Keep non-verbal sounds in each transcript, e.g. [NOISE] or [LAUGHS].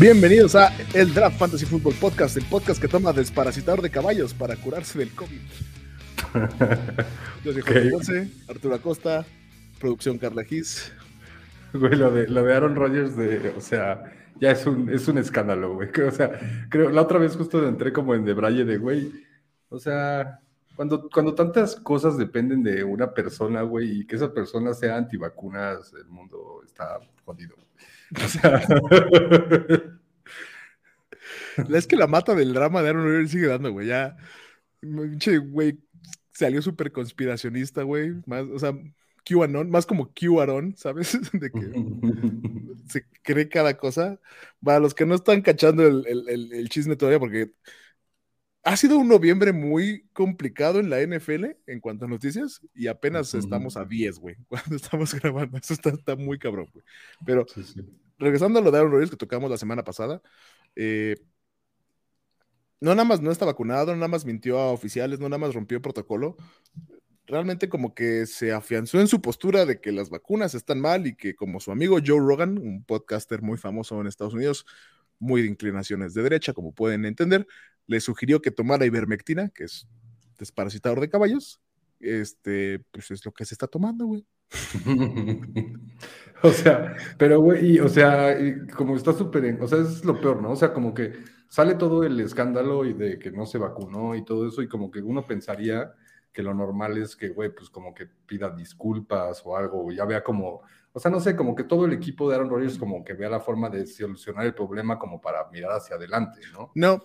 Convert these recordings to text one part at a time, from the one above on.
Bienvenidos a el Draft Fantasy Football Podcast, el podcast que toma desparasitador de caballos para curarse del COVID. Yo soy Jorge Ponce, Arturo Acosta, producción Carla Gis. Güey, lo de, lo de Aaron Rodgers, de, o sea, ya es un, es un escándalo, güey. [LAUGHS] O sea, creo, la otra vez justo entré como en debraye de, güey, o sea, cuando, cuando tantas cosas dependen de una persona, güey, y que esa persona sea antivacunas, el mundo está jodido. [LAUGHS] O sea... es que la mata del drama de Aaron Rodgers sigue dando, güey, ya... güey, salió súper conspiracionista, güey. Más, o sea, QAnon, más como QAnon, ¿sabes? [LAUGHS] De que [LAUGHS] se cree cada cosa. Para los que no están cachando el, el, el, chisme todavía, porque ha sido un noviembre muy complicado en la NFL en cuanto a noticias y apenas estamos a 10, güey, [LAUGHS] cuando estamos grabando. Eso está, está muy cabrón, güey. Pero regresando a lo de Aaron Rodgers que tocamos la semana pasada, eh, no nada más no está vacunado, no nada más mintió a oficiales, no nada más rompió protocolo. Realmente como que se afianzó en su postura de que las vacunas están mal y que como su amigo Joe Rogan, un podcaster muy famoso en Estados Unidos, muy de inclinaciones de derecha, como pueden entender, le sugirió que tomara ivermectina, que es desparasitador de caballos. Este, pues es lo que se está tomando, güey. [LAUGHS] o sea, pero güey, o sea, como está súper, o sea, es lo peor, ¿no? O sea, como que sale todo el escándalo y de que no se vacunó y todo eso, y como que uno pensaría que lo normal es que, güey, pues como que pida disculpas o algo, ya vea como, o sea, no sé, como que todo el equipo de Aaron Rodgers como que vea la forma de solucionar el problema como para mirar hacia adelante, ¿no? No.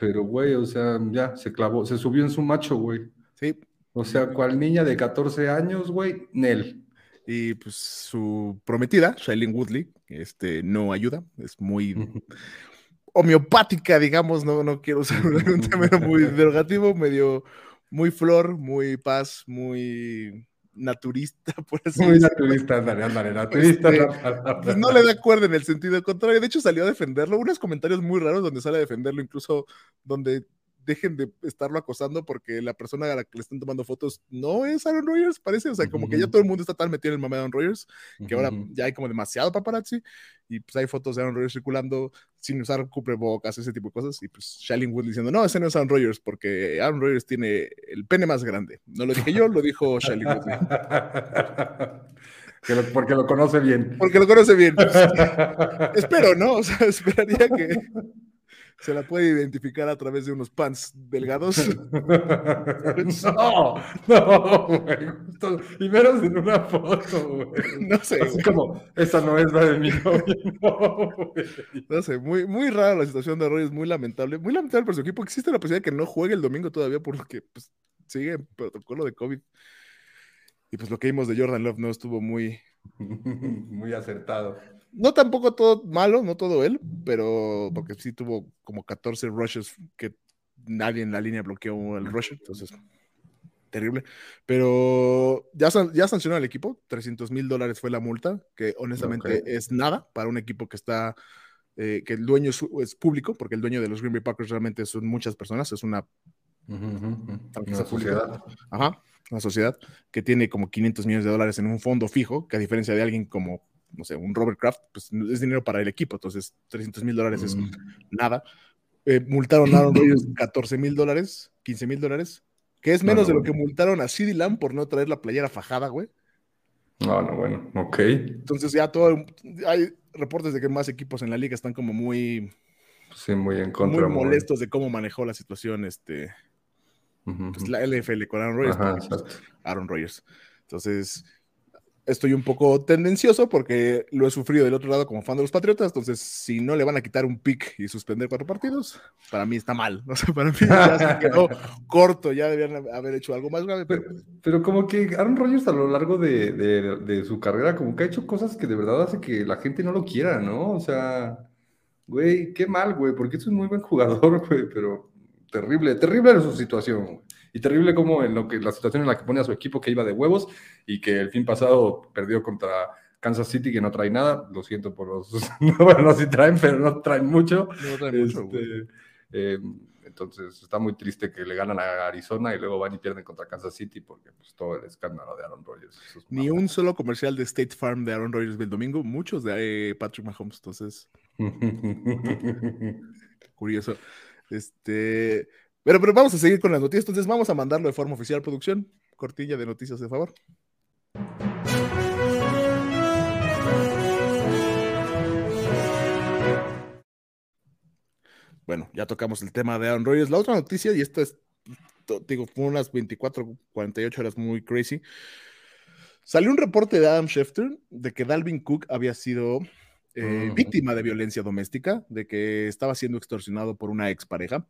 Pero, güey, o sea, ya se clavó, se subió en su macho, güey. Sí. O sea, cual niña de 14 años, güey, Nel. Y pues su prometida, Shailene Woodley, este, no ayuda, es muy [LAUGHS] homeopática, digamos, no, no quiero usar un término muy [LAUGHS] derogativo, medio muy flor, muy paz, muy naturista, [LAUGHS] por así Muy naturista, ándale, ándale, naturista. Este, pues no le da cuerda en el sentido contrario. De hecho, salió a defenderlo. Unos comentarios muy raros donde sale a defenderlo, incluso donde dejen de estarlo acosando porque la persona a la que le están tomando fotos no es Aaron Rodgers, parece. O sea, como que ya todo el mundo está tan metido en el mame de Aaron Rodgers que ahora ya hay como demasiado paparazzi y pues hay fotos de Aaron Rodgers circulando sin usar cubrebocas, ese tipo de cosas. Y pues Shailene Wood diciendo, no, ese no es Aaron Rodgers porque Aaron Rodgers tiene el pene más grande. No lo dije yo, lo dijo Shailene Wood. [LAUGHS] porque lo conoce bien. Porque lo conoce bien. espero, ¿no? O sea, esperaría que se la puede identificar a través de unos pants delgados. [LAUGHS] no, no, güey. Y menos en una foto, güey. No sé. Así como, esa no es la de mi novio. [LAUGHS] No, no sé, muy, muy rara la situación de Roy, es muy lamentable. Muy lamentable por su equipo. Existe la posibilidad de que no juegue el domingo todavía porque pues, sigue en protocolo de COVID. Y pues lo que vimos de Jordan Love no estuvo muy... [LAUGHS] muy acertado no tampoco todo malo, no todo él, pero porque sí tuvo como 14 rushes que nadie en la línea bloqueó el rush, entonces terrible. Pero ya, ya sancionó al equipo, 300 mil dólares fue la multa, que honestamente es nada para un equipo que está, eh, que el dueño es, público, porque el dueño de los Green Bay Packers realmente son muchas personas, es una, una sociedad. Ajá, una sociedad que tiene como 500 millones de dólares en un fondo fijo, que a diferencia de alguien como no sé, un Robert Kraft, pues es dinero para el equipo, entonces 300 mil dólares es mm. nada. Eh, multaron a Aaron [LAUGHS] Rodgers 14 mil dólares, 15 mil dólares, que es menos de lo que multaron a CeeDee Lamb por no traer la playera fajada, güey. No, no, bueno, ok. Entonces ya todo, hay reportes de que más equipos en la liga están como muy... Sí, muy en contra. Muy molestos de cómo manejó la situación este, pues, la LFL con Aaron Rodgers. Pues, Aaron Rodgers. Entonces, estoy un poco tendencioso porque lo he sufrido del otro lado como fan de los Patriotas, entonces si no le van a quitar un pick y suspender cuatro partidos, para mí está mal, [LAUGHS] no sé, para mí ya se quedó [LAUGHS] corto, ya debían haber hecho algo más grave. Pero, como que Aaron Rodgers a lo largo de, de, su carrera como que ha hecho cosas que de verdad hace que la gente no lo quiera, ¿no? O sea, güey, qué mal, güey, porque es un muy buen jugador, [LAUGHS] güey, pero terrible, terrible era su situación, güey. Y terrible como en lo que la situación en la que pone a su equipo que iba de huevos y que el fin pasado perdió contra Kansas City que no trae nada. Lo siento por los. [LAUGHS] bueno, no sí traen, pero no traen mucho. No traen mucho. Este, em, entonces está muy triste que le ganan a Arizona y luego van y pierden contra Kansas City porque pues todo el escándalo de Aaron Rodgers. Ni un solo comercial de State Farm de Aaron Rodgers del domingo, muchos de eh, Patrick Mahomes, entonces. [LAUGHS] Curioso. Este, pero, pero vamos a seguir con las noticias, entonces vamos a mandarlo de forma oficial producción. Cortilla de noticias, de favor. Bueno, ya tocamos el tema de Aaron Rodgers. La otra noticia, y esto es, digo, fue unas 24, 48 horas muy crazy. Salió un reporte de Adam Schefter de que Dalvin Cook había sido eh, víctima de violencia doméstica, de que estaba siendo extorsionado por una expareja.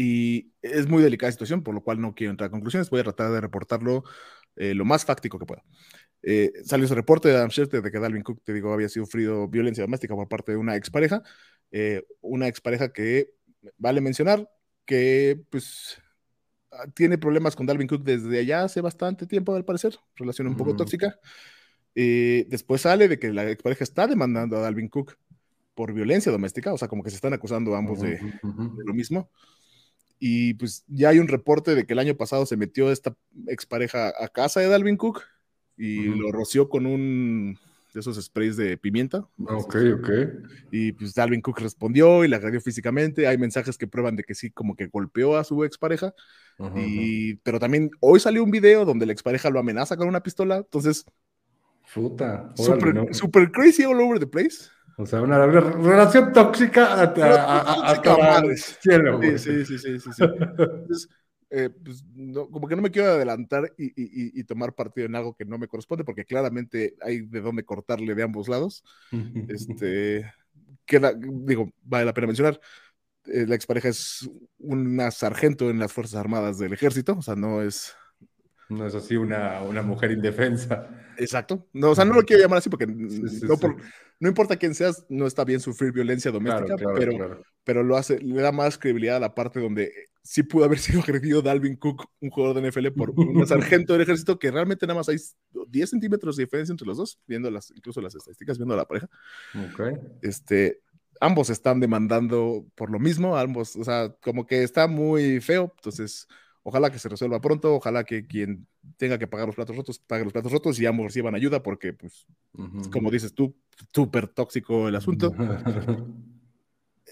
Y es muy delicada situación, por lo cual no quiero entrar a conclusiones. Voy a tratar de reportarlo eh, lo más fáctico que pueda. Eh, salió ese reporte de Adam Schefter de que Dalvin Cook, te digo, había sufrido violencia doméstica por parte de una expareja. Eh, una expareja que vale mencionar que pues ah, tiene problemas con Dalvin Cook desde allá hace bastante tiempo, al parecer, relación un poco tóxica. Eh, después sale de que la expareja está demandando a Dalvin Cook por violencia doméstica, o sea, como que se están acusando ambos de, lo mismo. Y pues ya hay un reporte de que el año pasado se metió esta expareja a casa de Dalvin Cook y lo roció con un de esos sprays de pimienta. Ok, ok. Y pues Dalvin Cook respondió y la agredió físicamente. Hay mensajes que prueban de que sí, como que golpeó a su expareja. y, pero también hoy salió un video donde la expareja lo amenaza con una pistola. Entonces, Puta. super, crazy all over the place. O sea, una relación tóxica hasta, cielo. Sí, sí, sí, sí, sí. Eh, pues, como que no me quiero adelantar y, tomar partido en algo que no me corresponde, porque claramente hay de dónde cortarle de ambos lados. [LAUGHS] este, queda, digo, vale la pena mencionar, eh, la expareja es una sargento en las Fuerzas Armadas del Ejército, o sea, no es no es así una, una mujer indefensa. Exacto. No, o sea, no lo quiero llamar así porque no, importa quién seas, no está bien sufrir violencia doméstica, pero, pero lo hace, le da más credibilidad a la parte donde sí pudo haber [LAUGHS] sido agredido Dalvin Cook, un jugador de NFL, por un [LAUGHS] sargento del ejército, que realmente nada más hay 10 centímetros de diferencia entre los dos, viendo las, incluso las estadísticas, viendo a la pareja. Okay. Este, ambos están demandando por lo mismo, ambos, o sea, como que está muy feo, entonces Ojalá que se resuelva pronto, ojalá que quien tenga que pagar los platos rotos, pague los platos rotos y ambos reciban ayuda, porque, pues, como dices tú, súper tóxico el asunto. [LAUGHS]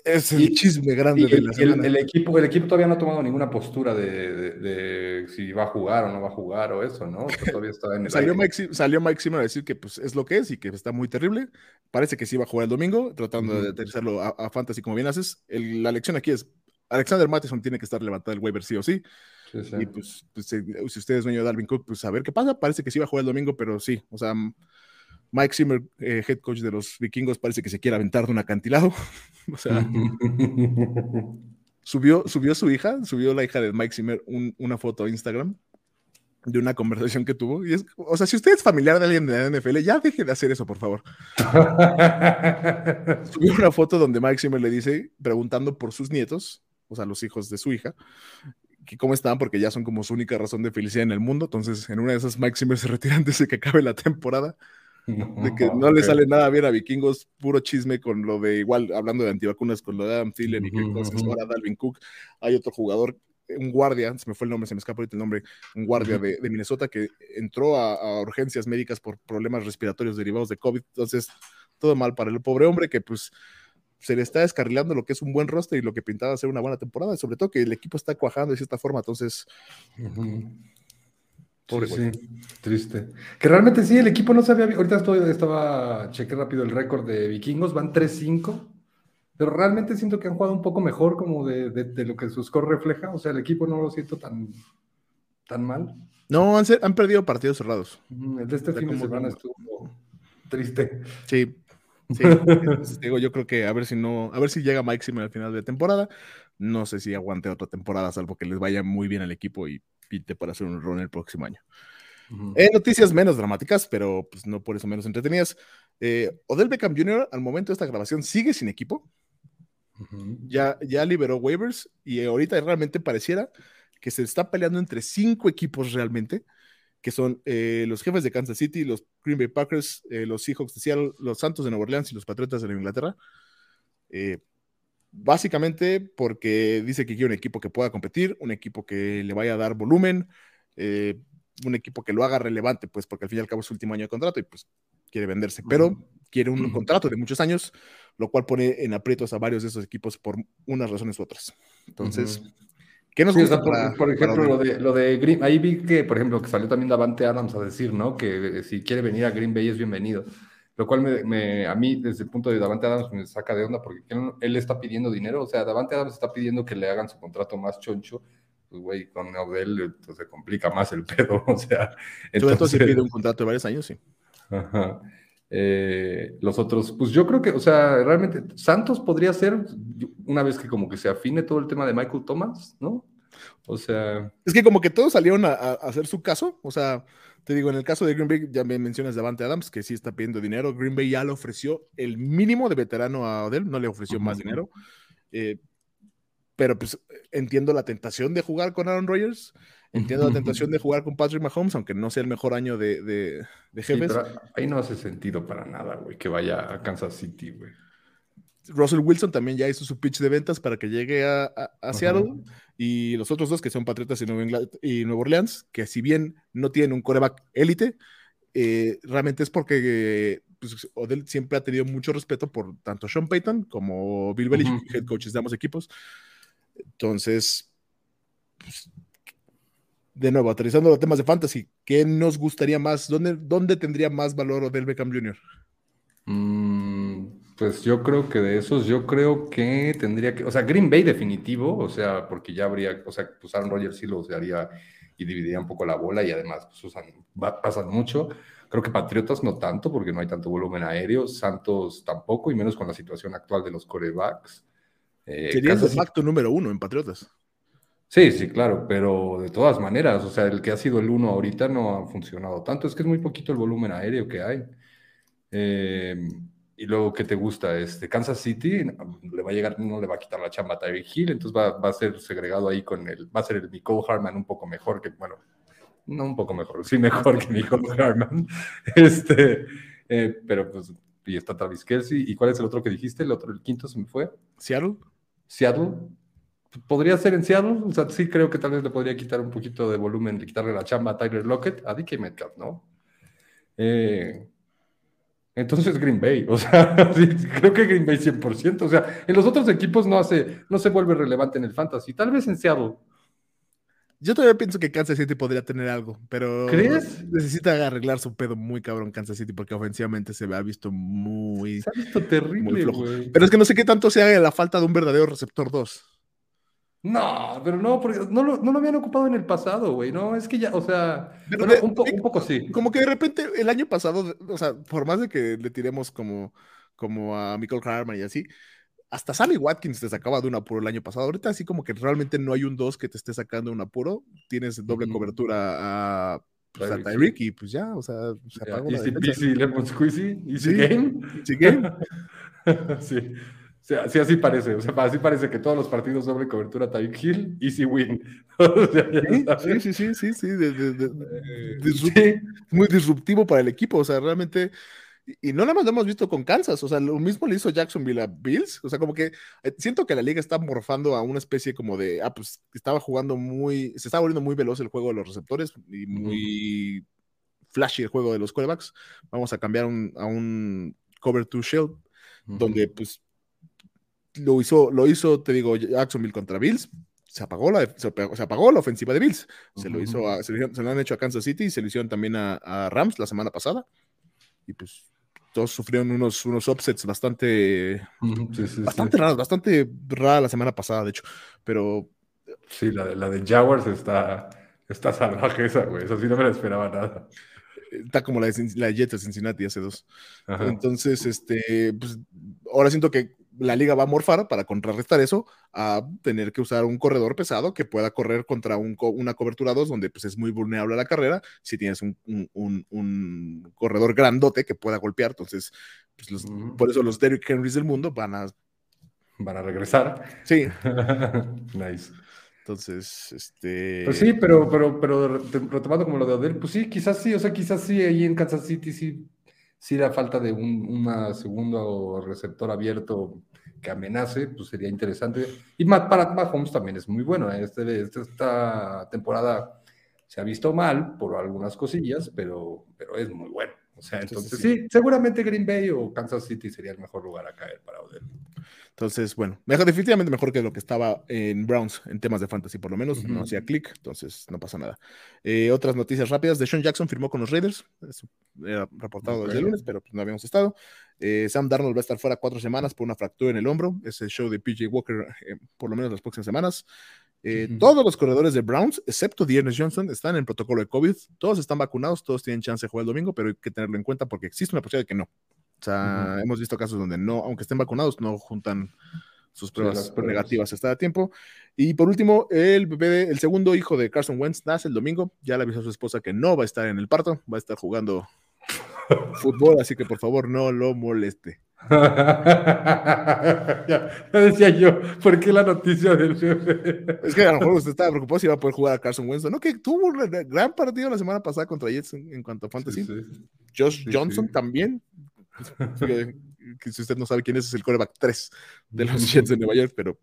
es el chisme grande de la el, equipo, el equipo todavía no ha tomado ninguna postura de, si va a jugar o no va a jugar o eso, ¿no? todavía está en [LAUGHS] el salió, Mike, salió Mike Zimmer a decir que pues, es lo que es y que está muy terrible. Parece que sí va a jugar el domingo, tratando de aterrizarlo a, Fantasy como bien haces. la lección aquí es, Alexander Matheson tiene que estar levantado el waiver sí o sí. Y pues, pues si usted es dueño de Dalvin Cook, pues a ver qué pasa. Parece que sí va a jugar el domingo, pero sí, o sea, Mike Zimmer, eh, head coach de los vikingos, parece que se quiere aventar de un acantilado. [LAUGHS] o sea, [LAUGHS] subió, subió su hija, subió la hija de Mike Zimmer una foto a Instagram de una conversación que tuvo. Y es, o sea, si usted es familiar de alguien de la NFL, ya deje de hacer eso, por favor. [LAUGHS] Subió una foto donde Mike Zimmer le dice, preguntando por sus nietos, o sea, los hijos de su hija, que cómo están, porque ya son como su única razón de felicidad en el mundo. Entonces, en una de esas, Mike se retira antes de que acabe la temporada. [LAUGHS] De que no le sale nada bien a Vikingos, puro chisme con lo de igual, hablando de antivacunas, con lo de Adam Thielen y que cosas, ahora Dalvin Cook. Hay otro jugador, un guardia, se me fue el nombre, se me escapa ahorita el nombre, un guardia de, Minnesota que entró a, a, urgencias médicas por problemas respiratorios derivados de COVID. Entonces, todo mal para el pobre hombre que pues se le está descarrilando lo que es un buen roster y lo que pintaba ser una buena temporada, sobre todo que el equipo está cuajando de cierta forma, entonces... sí, triste. Que realmente sí, el equipo no sabía, ahorita estoy, estaba, chequé rápido el récord de vikingos, van 3-5, pero realmente siento que han jugado un poco mejor como de, de, lo que su score refleja, o sea, el equipo no lo siento tan, tan mal. No, han, han perdido partidos cerrados. El de este fin de semana estuvo triste. Sí, Sí, [LAUGHS] digo, yo creo que a ver si no, a ver si llega Mike al final de temporada. No sé si aguante otra temporada, salvo que les vaya muy bien al equipo y pinte para hacer un run el próximo año. En noticias menos dramáticas, pero pues no por eso menos entretenidas. Eh, Odell Beckham Jr. al momento de esta grabación sigue sin equipo. ya, ya liberó waivers y ahorita realmente pareciera que se está peleando entre cinco equipos realmente que son eh, los jefes de Kansas City, los Green Bay Packers, eh, los Seahawks de Seattle, los Santos de Nueva Orleans y los Patriotas de Inglaterra. Eh, básicamente porque dice que quiere un equipo que pueda competir, un equipo que le vaya a dar volumen, un equipo que lo haga relevante, pues porque al fin y al cabo es su último año de contrato y pues quiere venderse, pero quiere un contrato de muchos años, lo cual pone en aprietos a varios de esos equipos por unas razones u otras. Entonces, ¿qué nos gusta por, ejemplo, lo de, lo de Green, ahí vi que, por ejemplo, que salió también Davante Adams a decir, ¿no? Que si quiere venir a Green Bay es bienvenido. Lo cual me, a mí, desde el punto de Davante Adams, me saca de onda porque él, está pidiendo dinero. O sea, Davante Adams está pidiendo que le hagan su contrato más choncho pues, güey, con Odell entonces se complica más el pedo, [LAUGHS] o sea. Entonces, se pide un contrato de varios años, sí. Ajá. Eh, los otros, pues yo creo que, o sea, realmente Santos podría ser, una vez que como que se afine todo el tema de Michael Thomas, ¿no? O sea... Es que como que todos salieron a, hacer su caso, o sea, te digo, en el caso de Green Bay, ya me mencionas Davante Adams, que sí está pidiendo dinero, Green Bay ya le ofreció el mínimo de veterano a Odell, no le ofreció más dinero, eh, pero pues entiendo la tentación de jugar con Aaron Rodgers, entiendo la tentación de jugar con Patrick Mahomes, aunque no sea el mejor año de, de, jefes. ahí no hace sentido para nada, güey, que vaya a Kansas City, güey. Russell Wilson también ya hizo su pitch de ventas para que llegue a, Seattle. Y los otros dos, que son Patriotas y Nueva, y Nueva Orleans, que si bien no tienen un coreback élite, eh, realmente es porque pues, Odell siempre ha tenido mucho respeto por tanto Sean Payton como Bill Belichick, head coaches de ambos equipos. Entonces, pues, de nuevo, aterrizando los temas de fantasy, ¿qué nos gustaría más? ¿Dónde, dónde tendría más valor Odell Beckham Jr.? Mm, pues yo creo que de esos, yo creo que tendría que, o sea, Green Bay definitivo, o sea, porque ya habría, o sea, pues Aaron Rodgers sí lo usaría y dividiría un poco la bola y además pues usan, pasan mucho. Creo que Patriotas no tanto, porque no hay tanto volumen aéreo. Santos tampoco, y menos con la situación actual de los corebacks. Eh, Sería el facto número uno en Patriotas. Sí, sí, claro, pero de todas maneras, o sea, el que ha sido el uno ahorita no ha funcionado tanto, es que es muy poquito el volumen aéreo que hay. Em, y luego, ¿qué te gusta? Este, Kansas City le va a llegar, no le va a quitar la chamba a Tyreek Hill, entonces va, va, a ser segregado ahí con el, va a ser el Nicole Harman un poco mejor que, bueno, no un poco mejor, sí mejor que Nicole [LAUGHS] Harman. Este, eh, pero pues, y está Travis Kelsey. ¿Y cuál es el otro que dijiste? El otro, el quinto se me fue. Seattle. Seattle. Podría ser en Seattle, o sea, sí creo que tal vez le podría quitar un poquito de volumen, de quitarle la chamba a Tyler Lockett, a DK Metcalf, ¿no? Eh, entonces Green Bay, [LAUGHS] o sea, creo que Green Bay 100%, o sea, en los otros equipos no hace, no se vuelve relevante en el fantasy, tal vez en Seattle. Yo todavía pienso que Kansas City podría tener algo, pero ¿crees? Necesita arreglar su pedo muy cabrón Kansas City porque ofensivamente se ha visto muy se ha visto terrible. Pero es que no sé qué tanto se haga la falta de un verdadero receptor 2. No, pero no, porque no lo, no lo habían ocupado en el pasado, güey. No, es que ya, o sea, un, un, poco sí. Como que de repente el año pasado, o sea, por más de que le tiremos como, como a Michael Harman y así, hasta Sammy Watkins te sacaba de un apuro el año pasado. Ahorita así como que realmente no hay un 2 que te esté sacando de un apuro. Tienes doble cobertura a, pues, Tyreek y pues ya, o sea, se apagó Easy peasy, lemon squeezy, easy game. Easy game. [LAUGHS] sí. Sí, así parece, o sea, así parece que todos los partidos doble cobertura Tyreek Hill, easy win. [LAUGHS] sí, sí, sí, sí, sí, eh, sí. muy disruptivo para el equipo, o sea, realmente y no nada más lo hemos visto con Kansas, o sea, lo mismo le hizo Jacksonville a Bills, o sea, como que eh, siento que la liga está morfando a una especie como de, ah, pues estaba jugando muy, se estaba volviendo muy veloz el juego de los receptores y muy flashy el juego de los quarterbacks. Vamos a cambiar a un cover to shell, donde pues lo hizo, lo hizo, te digo, Jacksonville contra Bills, se apagó la, se apagó, la ofensiva de Bills. Se lo hizo, se, lo, han hecho a Kansas City y se lo hicieron también a Rams la semana pasada. Y pues todos sufrieron unos, unos upsets bastante, bastante raros, bastante rara la semana pasada, de hecho. Pero. Sí, la de, la de Jaguars está, está salvaje esa, güey. Eso sí no me la esperaba nada. Está como la de, la de Jets de Cincinnati hace dos. Entonces, este, pues ahora siento que la liga va a morfar para contrarrestar eso a tener que usar un corredor pesado que pueda correr contra un, una cobertura 2 donde pues, es muy vulnerable a la carrera. Si tienes un, un, un corredor grandote que pueda golpear, entonces pues, por eso los Derrick Henrys del mundo van a... Van a regresar. Sí. [LAUGHS] nice. Entonces, este. Pues sí, pero, pero, pero retomando como lo de Odell, pues sí, quizás sí, o sea, quizás sí, ahí en Kansas City sí si la falta de un una segundo receptor abierto que amenace, pues sería interesante. Y para Mahomes también es muy bueno. ¿eh? Este, este, esta temporada se ha visto mal por algunas cosillas, pero, pero es muy bueno. O sea, entonces, sí. seguramente Green Bay o Kansas City sería el mejor lugar a caer para Odell. Entonces, bueno, mejor, definitivamente mejor que lo que estaba en Browns en temas de fantasy, por lo menos, no hacía clic, entonces no pasa nada. Eh, otras noticias rápidas, Deshaun Jackson firmó con los Raiders, eso era reportado desde el lunes, pero pues, no habíamos estado. Eh, Sam Darnold va a estar fuera cuatro semanas por una fractura en el hombro, ese show de PJ Walker, eh, por lo menos las próximas semanas. Todos los corredores de Browns, excepto Dearness Johnson, están en protocolo de COVID. Todos están vacunados, todos tienen chance de jugar el domingo, pero hay que tenerlo en cuenta porque existe una posibilidad de que no. O sea, hemos visto casos donde no, aunque estén vacunados, no juntan sus pruebas negativas hasta a tiempo. Y por último, el bebé, el segundo hijo de Carson Wentz nace el domingo. Ya le avisó a su esposa que no va a estar en el parto, va a estar jugando [LAUGHS] fútbol, así que por favor no lo moleste. [LAUGHS] ya, decía yo, ¿por qué la noticia del bebé? Es que a lo mejor usted estaba preocupado si iba a poder jugar a Carson Wentz. No, que tuvo un gran partido la semana pasada contra Jets en, cuanto a fantasy. Josh Johnson también que, si usted no sabe quién es, es el coreback 3 de los Jets de Nueva York, pero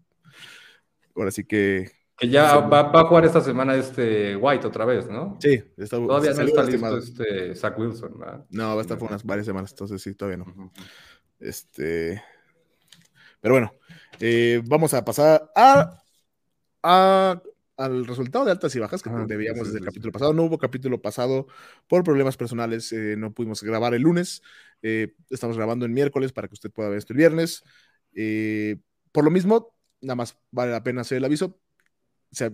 ahora sí que. Que ya va, a jugar esta semana este White otra vez, ¿no? Sí, está, todavía no está listo este Zach Wilson, ¿verdad? No, va a estar por unas varias semanas, entonces sí, todavía no. Este. Pero bueno, eh, vamos a pasar a, a al resultado de altas y bajas que debíamos desde el capítulo pasado. No hubo capítulo pasado por problemas personales, eh, no pudimos grabar el lunes. Eh, estamos grabando el miércoles para que usted pueda ver esto el viernes. Eh, por lo mismo, nada más vale la pena hacer el aviso. O sea,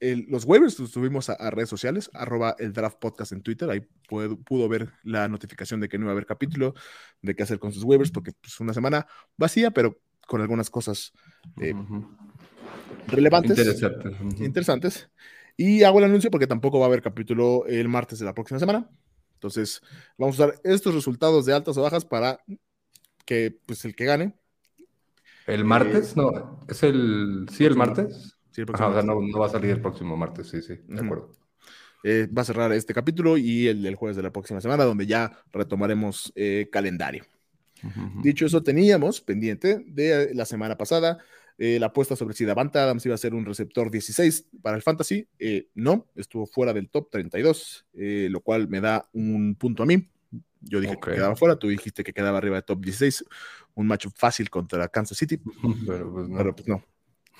los waivers los subimos a, redes sociales, arroba el draft podcast en Twitter, ahí pudo, ver la notificación de que no iba a haber capítulo, de qué hacer con sus waivers, porque es pues, una semana vacía, pero con algunas cosas relevantes. Interesantes. Y hago el anuncio porque tampoco va a haber capítulo el martes de la próxima semana. Entonces, vamos a usar estos resultados de altas o bajas para que, pues, el que gane. ¿El martes? Eh, no, es el. ¿Sí, el martes? Sí, el próximo no, va a salir el próximo martes, sí, sí, de acuerdo. Eh, va a cerrar este capítulo y el del jueves de la próxima semana, donde ya retomaremos eh, calendario. Dicho eso, teníamos pendiente de la semana pasada eh, la apuesta sobre si Davante Adams iba a ser un receptor 16 para el fantasy, eh, no, estuvo fuera del top 32, eh, lo cual me da un punto a mí. Yo dije que quedaba fuera, tú dijiste que quedaba arriba de top 16, un match fácil contra Kansas City, [LAUGHS] pero pues no. Pero pues no.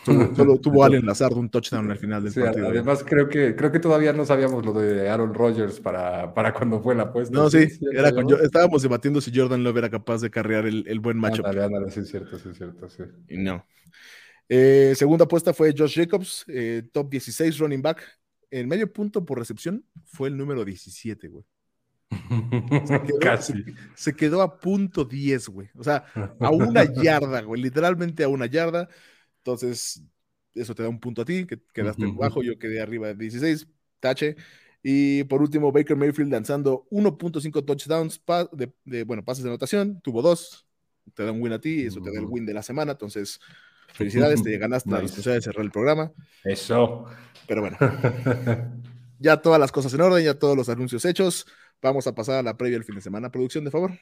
[LAUGHS] Solo, tuvo Allen Lazard un touchdown al final del partido. Además, creo que, creo que todavía no sabíamos lo de Aaron Rodgers para, para cuando fue la apuesta. No, sí, era estábamos debatiendo si Jordan Love era capaz de carrear el, el buen matchup. sí, es cierto, sí, es cierto, sí. Y no. Eh, segunda apuesta fue Josh Jacobs, eh, top 16 running back. El medio punto por recepción fue el número 17, güey. Se [LAUGHS] quedó, Casi. Se, quedó a punto 10, güey. O sea, a una yarda, güey. Literalmente a una yarda. Entonces, eso te da un punto a ti, que quedaste abajo, yo quedé arriba de 16, tache. Y por último, Baker Mayfield lanzando 1.5 touchdowns de, bueno, pases de anotación, tuvo dos, te da un win a ti, eso te da el win de la semana. Entonces, [LAUGHS] Felicidades, te ganaste la responsabilidad de cerrar el programa. Eso. Pero bueno, [LAUGHS] ya todas las cosas en orden, ya todos los anuncios hechos. Vamos a pasar a la previa del fin de semana. Producción, de favor.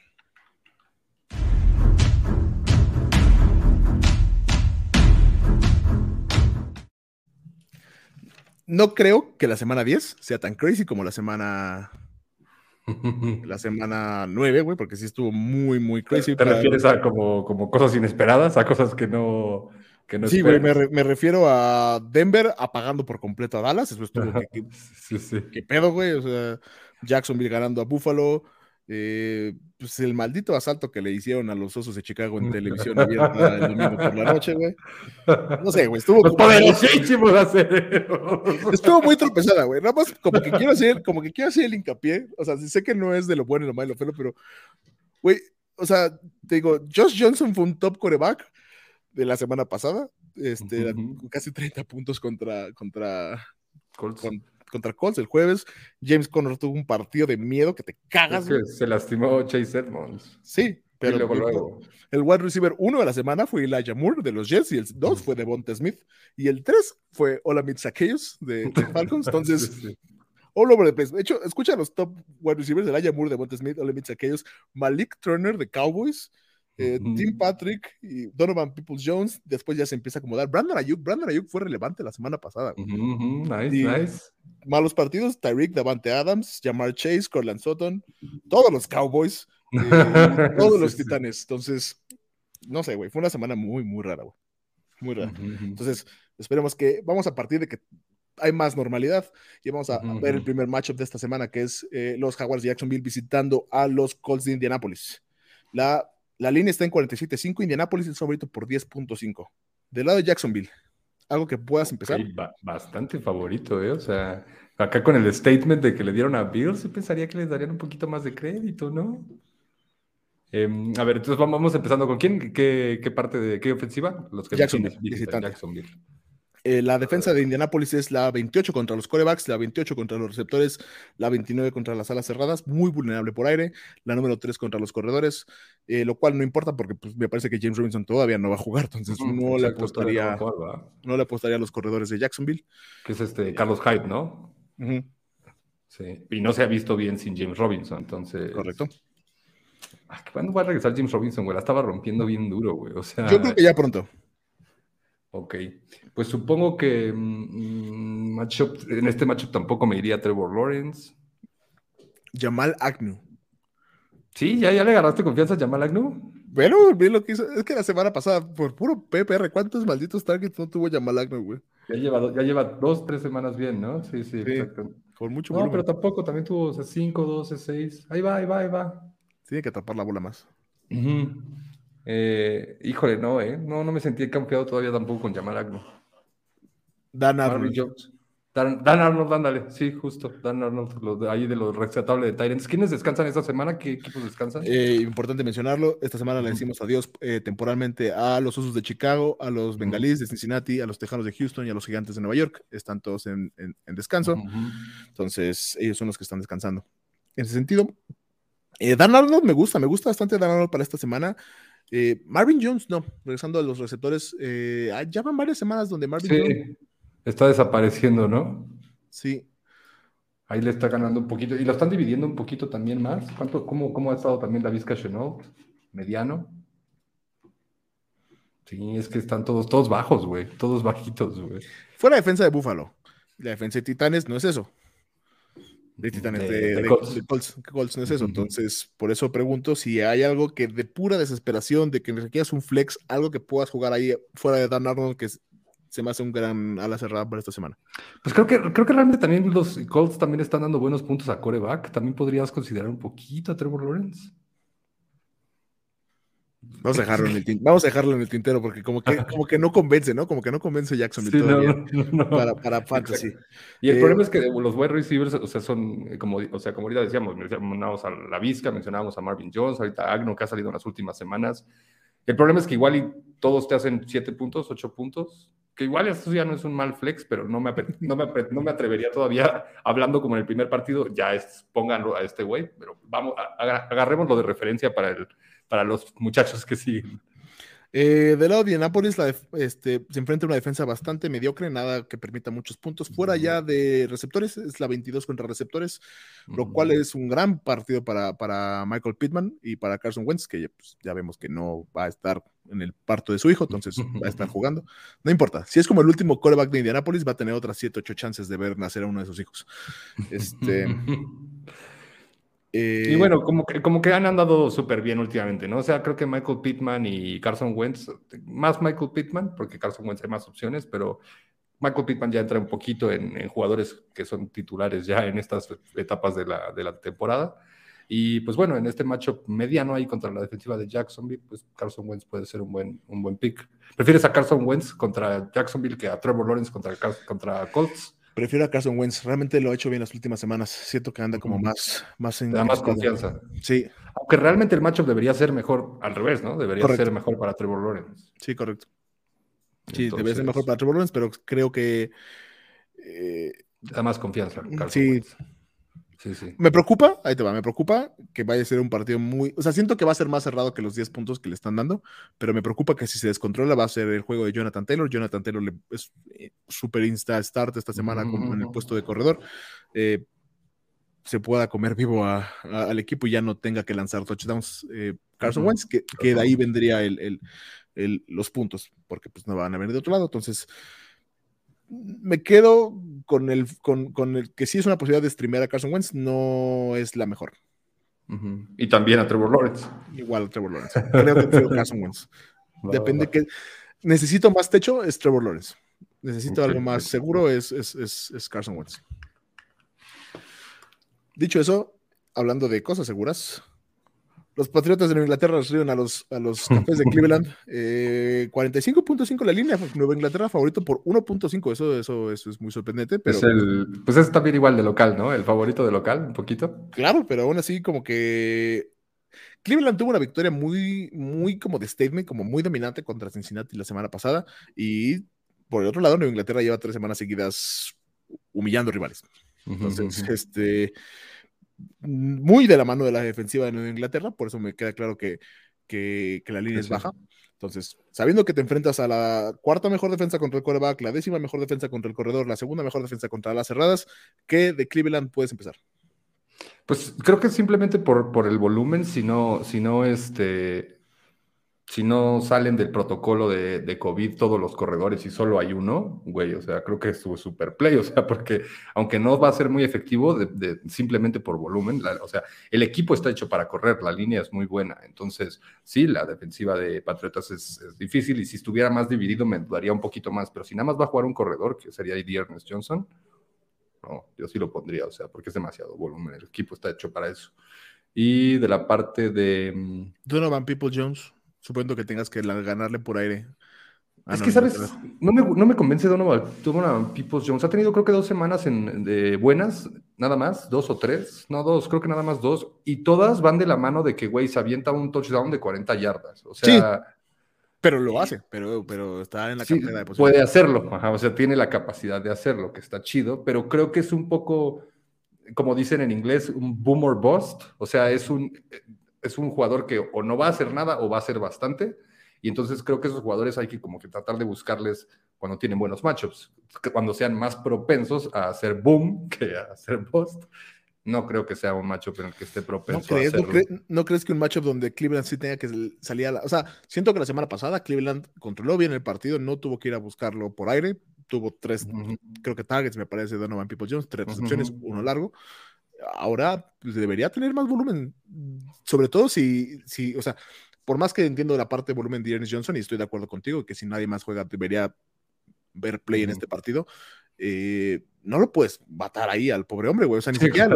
No creo que la semana 10 sea tan crazy como la semana [LAUGHS] la semana 9, güey, porque sí estuvo muy, muy crazy. ¿Te, refieres a como, como cosas inesperadas, a cosas que no, que no Sí, güey, me, me, refiero a Denver apagando por completo a Dallas. Eso estuvo. que, sí, sí. ¿Qué pedo, güey? O sea, Jacksonville ganando a Buffalo. Eh, pues el maldito asalto que le hicieron a los osos de Chicago en [LAUGHS] televisión abierta el domingo por la noche, güey. No sé, güey, estuvo [LAUGHS] Estuvo muy tropezada, güey. Nada más como que quiero hacer, como que quiero hacer el hincapié. O sea, sé que no es de lo bueno y lo malo, pero, güey, o sea, te digo, Josh Johnson fue un top coreback de la semana pasada. Este, casi 30 puntos contra, contra, contra Colts el jueves. James Conner tuvo un partido de miedo que te cagas. se lastimó Chase Edmonds. Sí, pero luego, el wide receiver uno de la semana fue Elijah Moore de los Jets y el dos fue Devonta Smith y el tres fue Olamide Zacchaeus de, [LAUGHS] Falcons. Entonces, all over the place. De hecho, escucha los top wide receivers: Elijah Moore, Devonta Smith, Olamide Zacchaeus, Malik Turner de Cowboys. Eh, Tim Patrick y Donovan Peoples Jones, después ya se empieza a acomodar. Brandon Ayuk, Brandon Ayuk fue relevante la semana pasada. nice, nice. malos partidos, Tyreek, Davante Adams, Jamar Chase, Corland Sutton, todos los Cowboys, eh, [LAUGHS] todos los Titanes. Entonces, no sé, güey, fue una semana muy, muy rara, güey. Muy rara. Entonces, esperemos que, vamos a partir de que hay más normalidad y vamos a, ver el primer matchup de esta semana, que es eh, los Jaguars de Jacksonville visitando a los Colts de Indianapolis. La, la línea está en 47.5, Indianapolis es favorito por 10.5. Del lado de Jacksonville, algo que puedas empezar. bastante favorito, ¿eh? O sea, acá con el statement de que le dieron a Bills, yo pensaría que les darían un poquito más de crédito, ¿no? Em, a ver, entonces vamos empezando con quién, qué, parte de qué ofensiva? Los que Jacksonville, Jacksonville. Eh, la defensa de Indianapolis es la 28 contra los corebacks, la 28 contra los receptores, la 29 contra las alas cerradas, muy vulnerable por aire, la número 3 contra los corredores, eh, lo cual no importa porque pues, me parece que James Robinson todavía no va a jugar, entonces no, le apostaría, no, le apostaría a los corredores de Jacksonville. Que es este Carlos Hyde, ¿no? Sí, y no se ha visto bien sin James Robinson, entonces. Correcto. Ah, ¿Cuándo va a regresar James Robinson, güey? La estaba rompiendo bien duro, güey. O sea. Yo creo que ya pronto. Ok, pues supongo que mm, en este matchup tampoco me iría Trevor Lawrence. Jamal Agnew. Sí, ya, ya le agarraste confianza a Jamal Agnew. Bueno, bien lo que hizo. Es que la semana pasada, por puro PPR, ¿cuántos malditos targets no tuvo Jamal Agnew, güey? Ya lleva, ya lleva dos, tres semanas bien, ¿no? Sí, sí, exacto. Con mucho No, pero tampoco, también tuvo 5, 12, 6. Ahí va, ahí va, ahí va. Tiene que tapar la bola más. Eh, híjole, no, ¿eh? No, no me sentí confiado todavía tampoco con Jamal Agno. Dan Arnold. Dan, Arnold, ándale, sí, justo. Dan Arnold, ahí de los rescatables de Tyrants. ¿Quiénes descansan esta semana? ¿Qué equipos descansan? Eh, importante mencionarlo, esta semana le decimos adiós eh, temporalmente a los Osos de Chicago, a los Bengalíes de Cincinnati, a los Tejanos de Houston y a los Gigantes de Nueva York. Están todos en, descanso. Entonces, ellos son los que están descansando. En ese sentido, Dan Arnold me gusta, me gusta bastante Dan Arnold para esta semana. Eh, Marvin Jones, no, regresando a los receptores, eh, ah, ya van varias semanas donde Marvin sí, está desapareciendo, ¿no? Sí. Ahí le está ganando un poquito, y lo están dividiendo un poquito también más. ¿Cuánto, cómo, cómo ha estado también la Vizca Chenault? Mediano. Sí, es que están todos, todos bajos, güey, todos bajitos, güey. Fue la defensa de Búfalo. La defensa de Titanes no es eso de Titanes, de, Colts, no es eso. Entonces, por eso pregunto si hay algo que de pura desesperación, de que requieras un flex, algo que puedas jugar ahí fuera de Dan Arnold, que se me hace un gran ala cerrada para esta semana. Pues creo que, creo que realmente también los Colts también están dando buenos puntos a coreback. También podrías considerar un poquito a Trevor Lawrence. Vamos a dejarlo en el tintero, vamos a dejarlo en el tintero porque como que, [LAUGHS] como que no convence, ¿no? Como que no convence Jackson todavía [LAUGHS] para, para fantasy. Y el problema eh, es que los wide receivers, o sea, son eh, como, o sea, como ahorita decíamos, mencionábamos a la Vizca, mencionábamos a Marvin Jones, ahorita Agno que ha salido en las últimas semanas. El problema es que igual y todos te hacen siete puntos, ocho puntos, que igual esto ya no es un mal flex, pero no me, no me, no me atrevería todavía, hablando como en el primer partido, ya es, pónganlo a este güey, pero vamos, agarremos lo de referencia para el para los muchachos que siguen. Eh, del lado de Indianapolis, este, se enfrenta a una defensa bastante mediocre, nada que permita muchos puntos. Fuera ya de receptores, es la 22 contra receptores, lo cual es un gran partido para, para Michael Pittman y para Carson Wentz, que pues, ya vemos que no va a estar en el parto de su hijo, entonces va a estar jugando. No importa, si es como el último quarterback de Indianapolis, va a tener otras 7, 8 chances de ver nacer a uno de sus hijos. Este. [LAUGHS] y eh, bueno, como que, como que han andado súper bien últimamente, ¿no? O sea, creo que Michael Pittman y Carson Wentz, más Michael Pittman, porque Carson Wentz hay más opciones, pero Michael Pittman ya entra un poquito en, jugadores que son titulares ya en estas etapas de la, de la, temporada. Y pues bueno, en este matchup mediano ahí contra la defensiva de Jacksonville, pues Carson Wentz puede ser un buen, un buen pick. ¿Prefieres a Carson Wentz contra Jacksonville que a Trevor Lawrence contra, contra Colts? Prefiero a Carson Wentz. Realmente lo ha hecho bien las últimas semanas. Siento que anda como más, más en. Da más confianza. Sí. Aunque realmente el matchup debería ser mejor al revés, ¿no? Debería ser mejor para Trevor Lawrence. Sí, correcto. Sí, debería ser mejor para Trevor Lawrence, pero creo que. Eh, da más confianza. Carson sí. Me preocupa, ahí te va, me preocupa que vaya a ser un partido muy. O sea, siento que va a ser más cerrado que los 10 puntos que le están dando, pero me preocupa que si se descontrola va a ser el juego de Jonathan Taylor. Jonathan Taylor le, es eh, súper insta start esta semana en el puesto de corredor. Eh, se pueda comer vivo al equipo y ya no tenga que lanzar touchdowns eh, Carson Wentz, que, de ahí vendría el, los puntos, porque pues no van a venir de otro lado. Entonces, me quedo con el, con, el que sí es una posibilidad de streamear a Carson Wentz, no es la mejor. Y también a Trevor Lawrence. Igual a Trevor Lawrence. Creo que prefiero Carson Wentz. [LAUGHS] Depende que. Necesito más techo, es Trevor Lawrence. Necesito algo más seguro, es, es, Carson Wentz. Dicho eso, hablando de cosas seguras, los Patriotas de Nueva Inglaterra reciben a los, a los Cafés de Cleveland. 45.5 eh, la línea. Nueva Inglaterra favorito por 1.5. Eso, eso, eso es muy sorprendente. Pero... Es el, pues es también igual de local, ¿no? El favorito de local, un poquito. Claro, pero aún así como que Cleveland tuvo una victoria muy, muy como de statement, como muy dominante contra Cincinnati la semana pasada. Y por el otro lado, Nueva Inglaterra lleva tres semanas seguidas humillando rivales. Entonces, este muy de la mano de la defensiva de Nueva Inglaterra, por eso me queda claro que, que, la línea es baja. Entonces, sabiendo que te enfrentas a la cuarta mejor defensa contra el quarterback, la décima mejor defensa contra el corredor, la segunda mejor defensa contra las cerradas, ¿qué de Cleveland puedes empezar? Pues creo que simplemente por, por el volumen, si no, si no este, si no salen del protocolo de, COVID todos los corredores y solo hay uno, güey, o sea, creo que es su super play, o sea, porque aunque no va a ser muy efectivo simplemente por volumen, o sea, el equipo está hecho para correr, la línea es muy buena, entonces sí, la defensiva de Patriotas es, difícil y si estuviera más dividido me dudaría un poquito más, pero si nada más va a jugar un corredor, que sería ID Ernest Johnson, no, yo sí lo pondría, o sea, porque es demasiado volumen, el equipo está hecho para eso. Y de la parte de... Mm, Donovan People Jones. Supongo que tengas que ganarle por aire. Ah, es que, ¿sabes? No me, no me convence Donovan, Donovan Peoples Jones. Ha tenido creo que dos semanas en, de buenas, nada más, dos o tres. No, dos, creo que nada más dos. Y todas van de la mano de que, güey, se avienta un touchdown de 40 yardas. O sea... pero lo hace, pero, pero está en la sí, de Puede hacerlo, o sea, tiene la capacidad de hacerlo, que está chido, pero creo que es un poco, como dicen en inglés, un boomer bust. O sea, es un es un jugador que o no va a hacer nada o va a hacer bastante. Y entonces creo que esos jugadores hay que como que tratar de buscarles cuando tienen buenos matchups, cuando sean más propensos a hacer boom [LAUGHS] que a hacer bust. No creo que sea un matchup en el que esté propenso ¿No crees, a hacerlo. ¿no, crees que un matchup donde Cleveland sí tenga que salir a la... O sea, siento que la semana pasada Cleveland controló bien el partido, no tuvo que ir a buscarlo por aire, tuvo tres, creo que targets, me parece, Donovan People Jones, tres recepciones, uno largo ahora pues, debería tener más volumen, sobre todo si, si, o sea, por más que entiendo la parte de volumen de Ernest Johnson y estoy de acuerdo contigo, que si nadie más juega debería ver play en este partido, eh, no lo puedes matar ahí al pobre hombre, güey. O sea, ni, siquiera,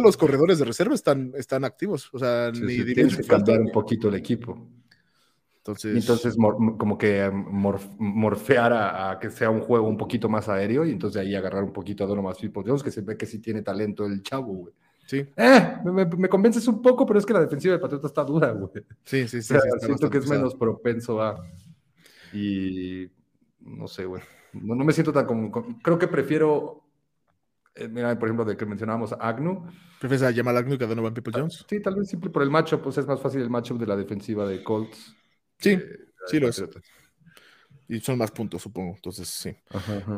los, corredores de reserva están, están activos. O sea, ni tienes que cambiar un poquito el equipo. Entonces, como que morfear a, que sea un juego un poquito más aéreo y entonces ahí agarrar un poquito a Donovan People Jones, que se ve que sí tiene talento el chavo, güey. Sí. Eh, me, convences un poco, pero es que la defensiva de Patriota está dura, güey. Sí, sí, sí. siento que es menos propenso a. Y no sé, güey. No, me siento tan como. Creo que prefiero. Eh, mira, por ejemplo, de que mencionábamos a Agnu. ¿Prefieres a llamar a Agnu que a Donovan People Jones? Sí, tal vez siempre por el matchup, pues es más fácil el matchup de la defensiva de Colts. Sí, eh, sí lo es. Y son más puntos, supongo. Entonces, sí.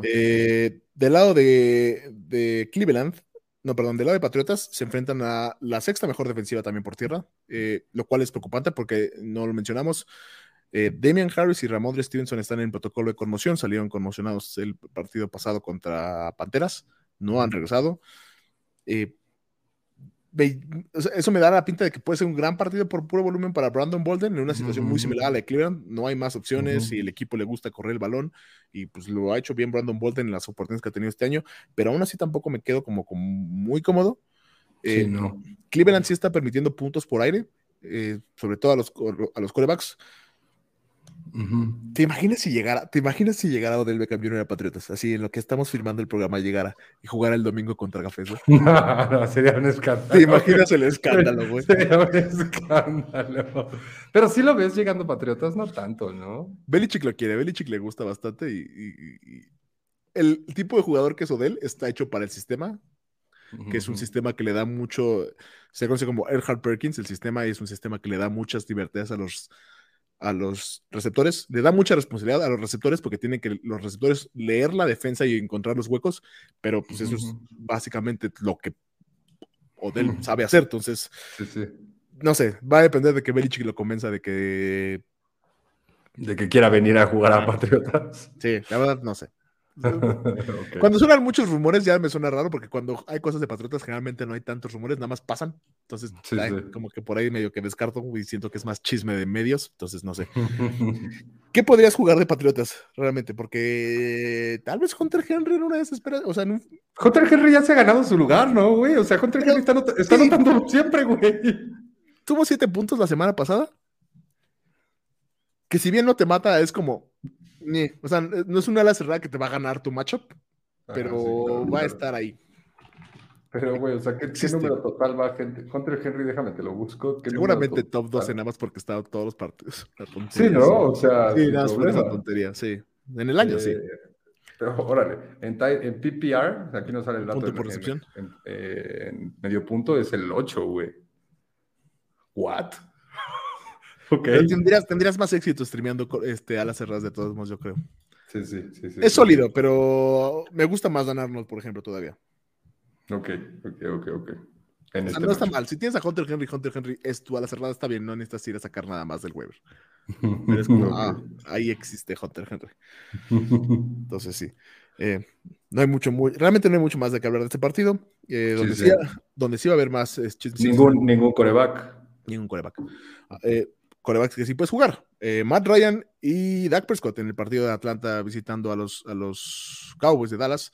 Eh, del lado de, Cleveland, no, perdón, del lado de Patriotas, se enfrentan a la sexta mejor defensiva también por tierra, eh, lo cual es preocupante porque no lo mencionamos. Damian Harris y Ramondre Stevenson están en protocolo de conmoción, salieron conmocionados el partido pasado contra Panteras, no han regresado eso me da la pinta de que puede ser un gran partido por puro volumen para Brandon Bolden en una situación muy similar a la de Cleveland. No hay más opciones y el equipo le gusta correr el balón y pues lo ha hecho bien Brandon Bolden en las oportunidades que ha tenido este año, pero aún así tampoco me quedo como, muy cómodo. Eh, no. Cleveland sí está permitiendo puntos por aire, eh, sobre todo a los, a los corebacks. ¿Te imaginas si llegara, te imaginas si llegara Odell Beckham Jr. a Patriotas? Así en lo que estamos firmando el programa llegara y jugara el domingo contra Cafés, [LAUGHS] No, no, sería un escándalo. ¿Te imaginas el escándalo, güey? [LAUGHS] Sería un escándalo. Pero si lo ves llegando a Patriotas, no tanto, ¿no? Belichick lo quiere, Belichick le gusta bastante y, el tipo de jugador que es Odell está hecho para el sistema, que es un sistema que le da mucho, se conoce como Erhard Perkins, el sistema es un sistema que le da muchas libertades a los a los receptores, le da mucha responsabilidad a los receptores porque tienen que los receptores leer la defensa y encontrar los huecos, pero pues eso es básicamente lo que Odell sabe hacer, entonces no sé, va a depender de que Belichick lo convenza de que de que quiera venir a jugar a Patriotas. Sí, la verdad no sé. [LAUGHS] Cuando suenan muchos rumores ya me suena raro porque cuando hay cosas de Patriotas generalmente no hay tantos rumores, nada más pasan. Entonces, como que por ahí medio que descarto y siento que es más chisme de medios, entonces no sé. [LAUGHS] ¿Qué podrías jugar de Patriotas realmente? Porque tal vez Hunter Henry en una desesperada, o sea, Hunter Henry ya se ha ganado su lugar, ¿no, güey? O sea, Hunter Henry está, está siempre, güey. Tuvo siete puntos la semana pasada. Que si bien no te mata, es como o sea, no es una ala cerrada que te va a ganar tu matchup, pero va a estar ahí. Pero, güey, o sea, ¿qué, número total va gente? Hunter Henry, déjame, te lo busco. Seguramente top 12 nada más porque está todos los partidos. [LAUGHS] Sí, ¿no? O sea, sí, nada más esa tontería, sí. En el año, sí. Eh, pero, [LAUGHS] órale, en, en, PPR, aquí no sale el dato. ¿Punto por recepción? En, eh, en, medio punto es el 8, güey. ¿What? [LAUGHS] Tendrías, tendrías, más éxito streameando este, a las cerradas de todos modos, yo creo. Sí, sí, sí. es sólido, pero me gusta más ganarnos, por ejemplo, todavía. Ok, ok, ok, ok. Este no está mal. Si tienes a Hunter Henry, Hunter Henry es tu ala cerrada, está bien, no necesitas ir a sacar nada más del Weber. [LAUGHS] es como, ah, ahí existe Hunter Henry. [LAUGHS] Entonces sí. Eh, no hay mucho, muy, realmente no hay mucho más de que hablar de este partido. Eh, donde, sí, donde, sí, va a haber más. ningún, ningún coreback. Ningún coreback. Eh, corebacks que sí puedes jugar. Eh, Matt Ryan y Dak Prescott en el partido de Atlanta visitando a los, a los Cowboys de Dallas.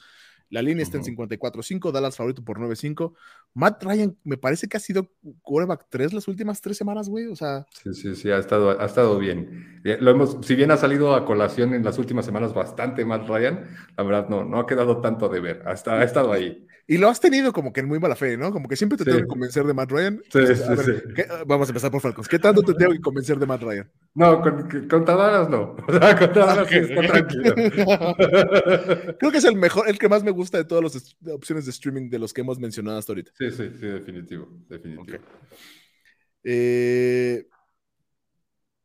La línea está en 54-5, Dallas favorito por 9-5. Matt Ryan me parece que ha sido quarterback 3 las últimas tres semanas, güey. O sea. Sí, sí, sí, ha estado, ha estado bien. Lo hemos, si bien ha salido a colación en las últimas semanas bastante Matt Ryan, la verdad no, no ha quedado tanto de ver. ha estado ahí. Y lo has tenido como que en muy mala fe, ¿no? Como que siempre te tengo que convencer de Matt Ryan. Sí, sí, sí. Vamos a empezar por Falcons. ¿Qué tanto te tengo que convencer de Matt Ryan? No, con, Dallas no. [LAUGHS] O sea, contra Dallas sí está tranquilo. [LAUGHS] Creo que es el mejor, el que más me gusta de todas las opciones de streaming de los que hemos mencionado hasta ahorita. Sí, sí, sí, definitivo. Definitivo. Eh,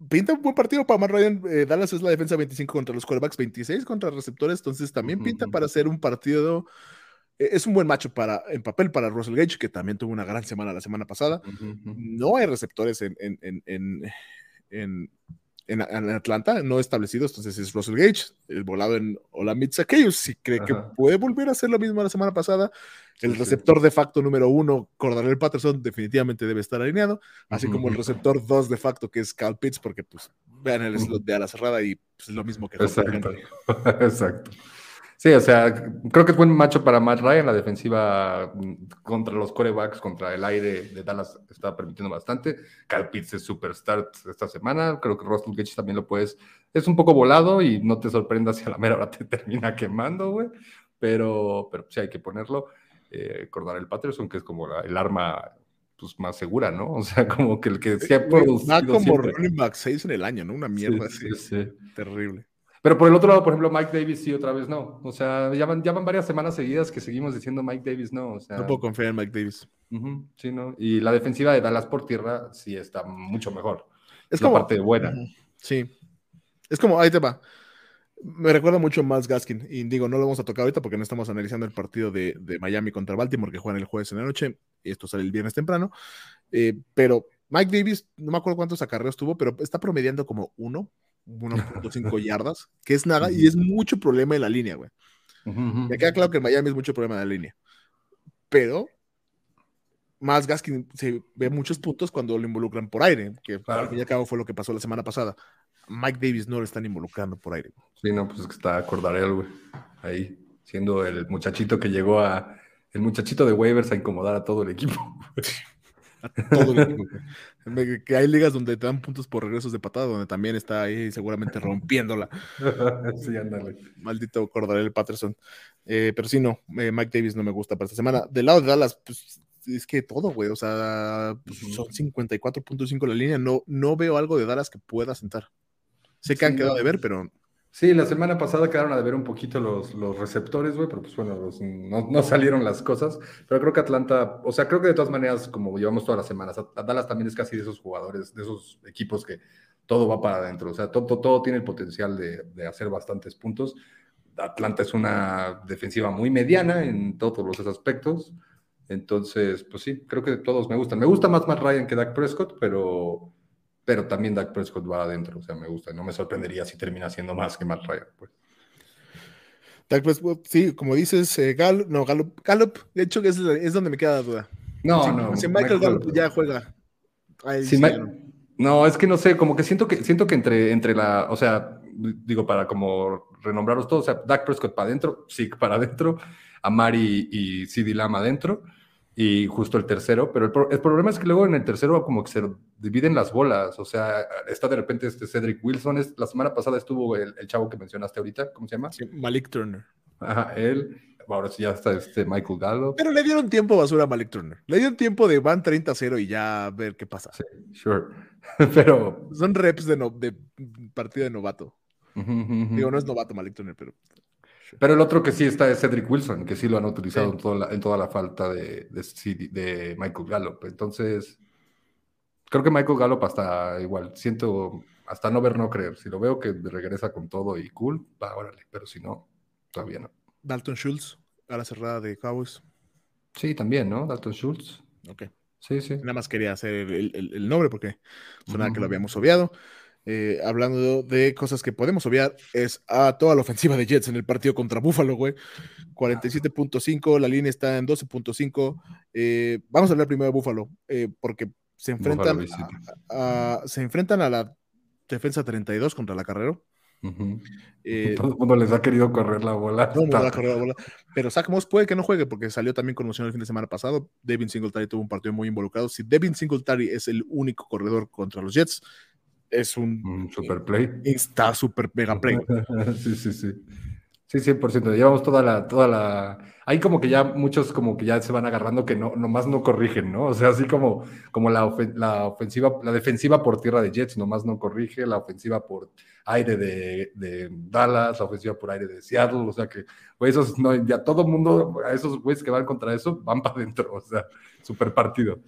pinta un buen partido para Matt Ryan. Eh, Dallas es la defensa 25 contra los quarterbacks, 26 contra receptores. Entonces también pinta para hacer un partido e-, es un buen macho para, en papel para Russell Gage, que también tuvo una gran semana la semana pasada. No hay receptores en, en, en, en, Atlanta, no establecidos, entonces es Russell Gage, el volado en Olamide Zaccheaus, si cree que puede volver a hacer lo mismo la semana pasada. El receptor de facto número uno, Cordarel Patterson, definitivamente debe estar alineado, así como el receptor dos de facto, que es Cal Pitts, porque pues vean el slot de ala cerrada y pues, es lo mismo que Exacto. [LAUGHS] Exacto. Sí, o sea, creo que es buen macho para Matt Ryan. La defensiva mm, contra los corebacks, contra el aire de Dallas, está permitiendo bastante. Cal Pitts es superstar esta semana. Creo que Russell Gage también lo puedes. Es un poco volado y no te sorprendas si a la mera hora te [LAUGHS] termina quemando, güey. Pero, pero sí hay que ponerlo. Eh, el Patterson, que es como el arma pues, más segura, ¿no? [LAUGHS] O sea, como que el que se ha producido. Va como running back 6 en el año, ¿no? Una mierda así. Terrible. Pero por el otro lado, por ejemplo, Mike Davis sí, otra vez no. O sea, ya van, varias semanas seguidas que seguimos diciendo Mike Davis no. O sea, no puedo confiar en Mike Davis. sí, ¿no? Y la defensiva de Dallas por tierra sí está mucho mejor. Es, como, parte buena. Sí. Es como, ahí te va. Me recuerda mucho más Gaskin. Y digo, no lo vamos a tocar ahorita porque no estamos analizando el partido de, Miami contra Baltimore que juegan el jueves en la noche. Y esto sale el viernes temprano. Eh, pero Mike Davis, no me acuerdo cuántos acarreos tuvo, pero está promediando como uno 1.5 [LAUGHS] yardas, que es nada, y es mucho problema en la línea, güey. Me queda claro que en Miami es mucho problema de la línea. Pero más Gaskin se ve muchos puntos cuando lo involucran por aire, que al fin y al cabo fue lo que pasó la semana pasada. Mike Davis no lo están involucrando por aire. Sí, no, pues es que está Cordarel, güey. Ahí, siendo el muchachito que llegó a. El muchachito de waivers a incomodar a todo el equipo. [LAUGHS] todo [LAUGHS] que hay ligas donde te dan puntos por regresos de patada, donde también está ahí seguramente rompiéndola. [LAUGHS] sí, ándale. Maldito Cordarel Patterson. Eh, pero sí, no, eh, Mike Davis no me gusta para esta semana. Del lado de Dallas, pues es que todo, güey. O sea, pues, son 54.5 la línea. No, no veo algo de Dallas que pueda sentar. Sé que han quedado de ver, pero Sí, la semana pasada quedaron a ver un poquito los, los receptores, güey, pero pues bueno, no, salieron las cosas. Pero creo que Atlanta, o sea, creo que de todas maneras, como llevamos todas las semanas, Dallas también es casi de esos jugadores, de esos equipos que todo va para adentro. O sea, todo, todo tiene el potencial de, de, hacer bastantes puntos. Atlanta es una defensiva muy mediana en todos los aspectos. Entonces, pues sí, creo que todos me gustan. Me gusta más Matt Ryan que Dak Prescott, pero pero también Dak Prescott va adentro, o sea, me gusta, no me sorprendería si termina siendo más que Matt Ryan, pues. Dak Prescott, sí, como dices, eh, Gallup, no, Gallup, Gallup, de hecho es, es donde me queda la duda. No, no. Si Michael Gallup ya juega. ahí sí, no. No, es que no sé, como que siento que siento que entre, entre la, o sea, digo, para como renombrarlos todos, o sea, Dak Prescott para adentro, Zeke [LAUGHS] para adentro, Amari y CD Lama adentro, y justo el tercero, pero el, pro- el problema es que luego en el tercero como que se dividen las bolas, o sea, está de repente este Cedric Wilson, es, la semana pasada estuvo el, el chavo que mencionaste ahorita, ¿cómo se llama? Sí, Malik Turner. Ajá, él, ahora sí ya está este Michael Gallup. Pero le dieron tiempo basura a Malik Turner. Le dieron tiempo de van 30-0 y ya a ver qué pasa. Sí, sure, [LAUGHS] pero... Son reps de, no- de partido de novato. Digo, no es novato Malik Turner, pero. Pero el otro que sí está es Cedric Wilson, que sí lo han utilizado Sí. en, toda la, en toda la falta de, de, de Michael Gallup. Entonces, creo que Michael Gallup hasta igual, siento, hasta no ver, no creer. Si lo veo que regresa con todo y cool, va, órale. Pero si no, todavía no. Dalton Schultz, a la cerrada de Cowboys. Sí, también, ¿no? Dalton Schultz. Ok. Sí, sí. Nada más quería hacer el, el- el nombre porque sonaba que lo habíamos obviado. Eh, hablando de cosas que podemos obviar, es a toda la ofensiva de Jets en el partido contra Buffalo, güey. 47.5, la línea está en 12.5. Eh, vamos a hablar primero de Buffalo, eh, porque se enfrentan, a, a- se enfrentan a la defensa 32 contra la carrera. Ujú. Eh, [LAUGHS] Todo el mundo les ha querido correr la bola. no, no Está- va a correr la bola. Pero Zach Moss puede que no juegue porque salió también conmoción el fin de semana pasado. Devin Singletary tuvo un partido muy involucrado. Si Devin Singletary es el único corredor contra los Jets, es un Un super play. insta super mega play. [LAUGHS] Sí, sí, sí. Sí, 100%. Llevamos toda la, toda la... Hay como que ya muchos como que ya se van agarrando que no, nomás no corrigen, ¿no? O sea, así como, como la, ofen- la ofensiva, la defensiva por tierra de Jets nomás no corrige, la ofensiva por aire de, de Dallas, la ofensiva por aire de Seattle, o sea que, güey, esos, no, ya todo mundo, a esos güeyes que van contra eso, van para adentro, o sea, super partido.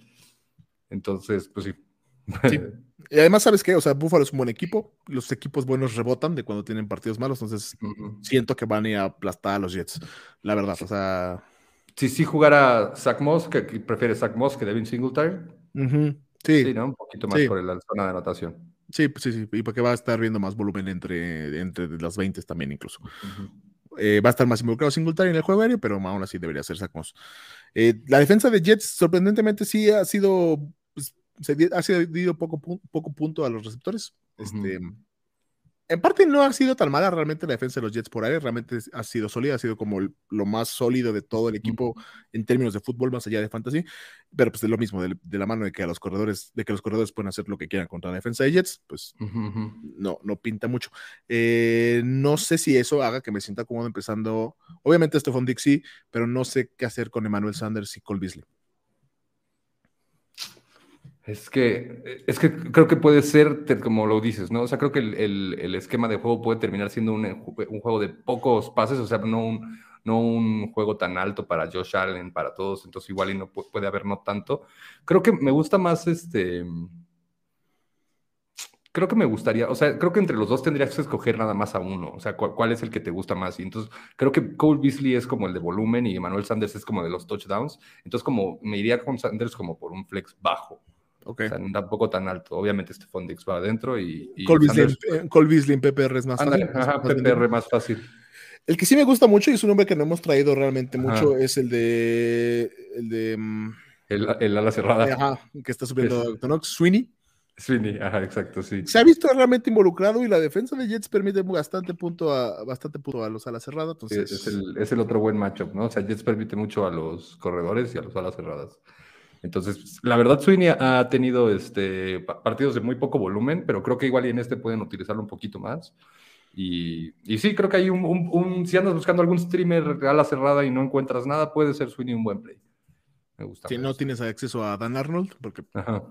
Entonces, pues sí. Sí. [LAUGHS] Y además, ¿sabes qué? O sea, Buffalo es un buen equipo. Los equipos buenos rebotan de cuando tienen partidos malos. Entonces, siento que van a ir a aplastar a los Jets. La verdad, o sea. Si sí jugara Zach Moss, que, que prefiere Zach Moss que Devin Singletary, ujú, Sí, sí, ¿no? Un poquito más Sí. por la zona de anotación. sí, sí, sí. Y porque va a estar viendo más volumen entre, entre las 20 también, incluso. Eh, va a estar más involucrado Singletary en el juego aéreo, pero aún así debería ser Zach Moss. Eh, la defensa de Jets, sorprendentemente, sí ha sido. Se ha cedido poco, poco punto a los receptores. Este, En parte no ha sido tan mala realmente la defensa de los Jets por aire, realmente ha sido sólida, ha sido como el- lo más sólido de todo el equipo en términos de fútbol, más allá de fantasy, pero pues es lo mismo, de, de la mano de que a los corredores, de que los corredores pueden hacer lo que quieran contra la defensa de Jets, pues no, no pinta mucho. Eh, no sé si eso haga que me sienta cómodo empezando. Obviamente, Stephon Dixie, pero no sé qué hacer con Emmanuel Sanders y Cole Beasley. Es que, es que creo que puede ser, como lo dices, ¿no? O sea, creo que el, el- esquema de juego puede terminar siendo un, un juego de pocos pases, o sea, no un, no un juego tan alto para Josh Allen, para todos, entonces igual y no pu- puede haber no tanto. Creo que me gusta más este... Creo que me gustaría, o sea, creo que entre los dos tendrías que escoger nada más a uno, o sea, cu- cuál es el que te gusta más. Y entonces, creo que Cole Beasley es como el de volumen y Emmanuel Sanders es como de los touchdowns. Entonces, como me iría con Sanders como por un flex bajo. Ok. O sea, tampoco tan alto. Obviamente Stephon Dix va adentro y, y Cole, Beasley, Sanders- en- Cole Beasley en PPR es más fácil. ajá. PPR más fácil. El que sí me gusta mucho y es un nombre que no hemos traído realmente Ajá. mucho es el de. El de. mm, El, el ala cerrada. ajá, que está subiendo. Knox, Sweeney. Sweeney, ajá, exacto, sí. Se ha visto realmente involucrado y la defensa de Jets permite bastante punto a, bastante punto a los alas cerradas. Entonces, es, el, es el otro buen matchup, ¿no? O sea, Jets permite mucho a los corredores y a los alas cerradas. Entonces, la verdad, Sweeney ha tenido este, pa- partidos de muy poco volumen, pero creo que igual y en este pueden utilizarlo un poquito más. Y, y sí, creo que hay un, un- un- si andas buscando algún streamer a la cerrada y no encuentras nada, puede ser Sweeney un buen play. Me gusta. si no tienes acceso a Dan Arnold, porque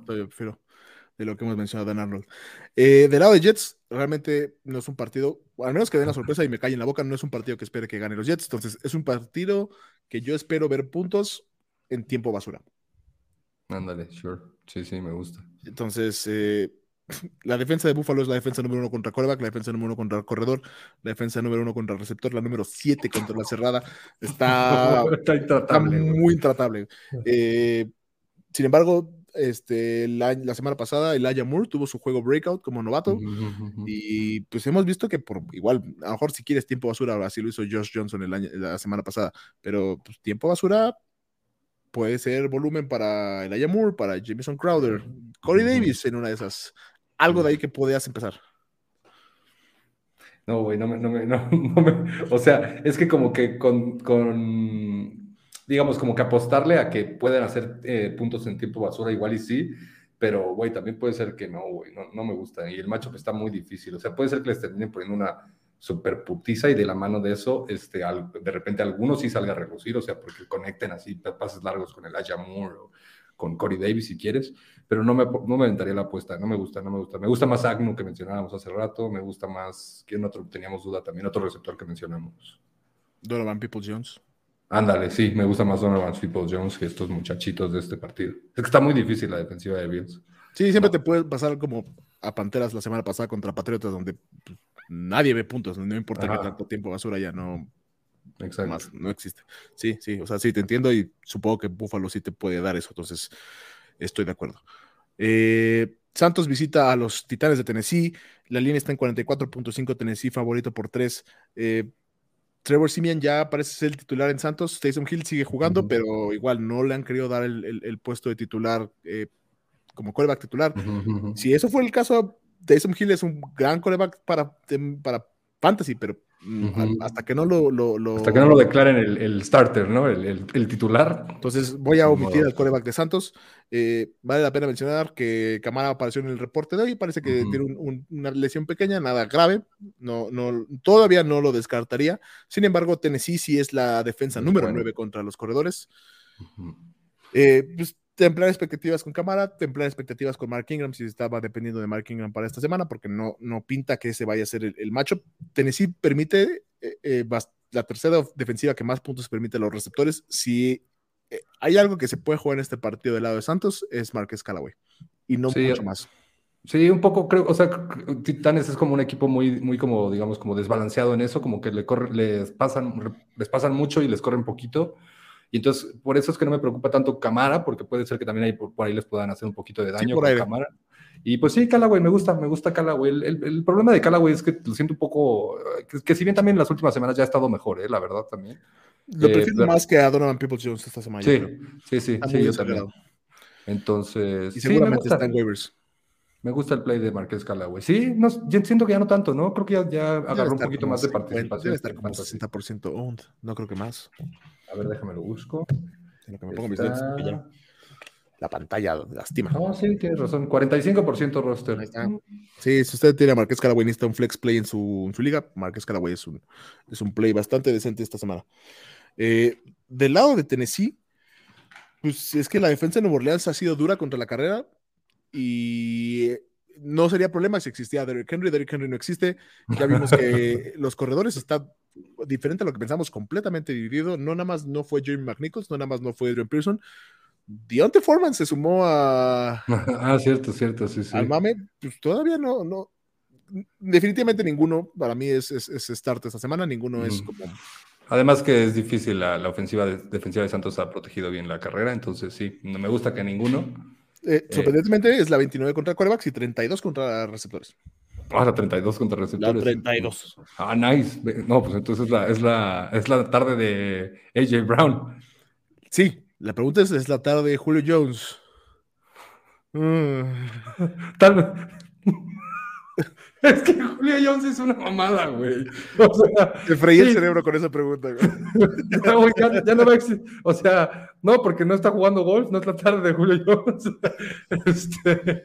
todavía prefiero de lo que hemos mencionado a Dan Arnold. Eh, del lado de Jets, realmente no es un partido, al menos que den la sorpresa y me calle en la boca, no es un partido que espere que gane los Jets. Entonces, es un partido que yo espero ver puntos en tiempo basura. Ándale, sure. Sí, sí, me gusta. Entonces, eh, [LAUGHS] la defensa de Buffalo es la defensa número uno contra quarterback, la defensa número uno contra el corredor, la defensa número uno contra el receptor, la número siete contra la cerrada. Está, [LAUGHS] Está intratable, muy intratable. [LAUGHS] Eh, sin embargo, este, la, la, semana pasada Elijah Moore tuvo su juego breakout como novato y pues hemos visto que por igual, a lo mejor si quieres tiempo basura, ahora sí lo hizo Josh Johnson el año, la semana pasada, pero pues, tiempo basura puede ser volumen para Elijah Moore, para Jameson Crowder, Corey Davis en una de esas. Algo de ahí que podías empezar. No, güey, no me, no me, no, [LAUGHS] me, o sea, es que como que con, con, digamos, como que apostarle a que pueden hacer eh, puntos en tiempo basura, igual y sí, pero, güey, también puede ser que no, güey, no, no me gusta. Y el macho está muy difícil, o sea, puede ser que les terminen poniendo una super putiza y de la mano de eso, este, de repente algunos sí salga a relucir, o sea, porque conecten así pases largos con el Aya Moore o con Corey Davis si quieres, pero no me, no me aventaría la apuesta, no me gusta, no me gusta. Me gusta más Agnu que mencionábamos hace rato, me gusta más, ¿quién otro teníamos duda también? Otro receptor que mencionamos. Donovan People Jones. Ándale, sí, me gusta más Donovan People Jones que estos muchachitos de este partido. Es que está muy difícil la defensiva de Bills. Sí, siempre te puede pasar como a Panteras la semana pasada contra Patriotas, donde pues, nadie ve puntos, no importa que tanto tiempo basura ya no, Más, no existe. Sí, sí, o sea, sí, te entiendo y supongo que Buffalo sí te puede dar eso, entonces estoy de acuerdo. Eh, Santos visita a los Titanes de Tennessee, la línea está en 44.5, Tennessee favorito por 3. Eh, Trevor Simeon ya parece ser el titular en Santos, Taysom Hill sigue jugando, pero igual no le han querido dar el, puesto de titular eh, como quarterback titular. Si eso fue el caso, Taysom Hill es un gran coreback para, para fantasy, pero mm, hasta que no lo, lo, Hasta que no lo declaren el, el starter, ¿no? El, el, titular. Entonces voy a omitir al coreback de Santos. Eh, vale la pena mencionar que Camara apareció en el reporte de hoy. Parece que tiene una lesión pequeña, nada grave. No, no, todavía no lo descartaría. Sin embargo, Tennessee sí es la defensa número 9 contra los corredores. eh, pues templar expectativas con Camara, templar expectativas con Mark Ingram, si estaba dependiendo de Mark Ingram para esta semana, porque no, no pinta que ese vaya a ser el, macho. Tennessee permite eh, eh, la tercera defensiva que más puntos permite a los receptores. Si eh, hay algo que se puede jugar en este partido del lado de Santos, es Marquez Callaway, y no mucho más. Sí, un poco creo, o sea, Titanes es como un equipo muy, muy como, digamos, como desbalanceado en eso, como que le les pasan, les pasan mucho y les corren poquito. Y entonces, por eso es que no me preocupa tanto Camara, porque puede ser que también ahí, por, ahí les puedan hacer un poquito de daño con Camara. Y pues sí, Callaway, me gusta, me gusta Callaway. El, el, problema de Callaway es que lo siento un poco, que, si bien también en las últimas semanas ya ha estado mejor, ¿eh? la verdad también. Lo eh, prefiero más que a Donovan People Jones esta semana. Sí, sí, sí, sí, yo también. Entonces, y seguramente está en waivers. Me gusta el play de Marqués Callaway. Sí, no, siento que ya no tanto, ¿no? Creo que ya, ya agarró un poquito más de participación. Debe estar como 60% owned, no creo que más. A ver, déjame lo busco. En lo que me pongo mis lentes, la pantalla lastima. No, sí, tienes razón. 45% roster. Sí, si usted tiene a Marqués Callaway, necesita un flex play en su, en su liga. Marqués Callaway es un, es un play bastante decente esta semana. Eh, del lado de Tennessee, pues es que la defensa de Nueva Orleans ha sido dura contra la carrera y no sería problema si existía Derrick Henry. Derrick Henry no existe. Ya vimos que [LAUGHS] los corredores están diferente a lo que pensamos, completamente dividido. No nada más no fue Jeremy McNichols, no nada más no fue Adrian Pearson. Deontay Foreman se sumó a. [LAUGHS] Ah, cierto, cierto, sí, sí. Al mame, pues todavía no, no. Definitivamente ninguno para mí es, es, start esta semana, ninguno es como. Además que es difícil, la, la ofensiva defensiva de Santos ha protegido bien la carrera, entonces sí, no me gusta que ninguno. Eh, sorprendentemente es la 29 contra corebacks y 32 contra receptores. Ah, la 32 contra receptores. La 32. Ah, nice. No, pues entonces la, es, la, es la tarde de AJ Brown. Sí, la pregunta es, ¿es la tarde de Julio Jones? [LAUGHS] Mm. Tal Es que Julio Jones es una mamada, güey. O sea, Te freí el cerebro con esa pregunta, güey. [LAUGHS] ya, no va a existir. O sea, no, porque no está jugando golf, no es la tarde de Julio Jones. [LAUGHS] Este,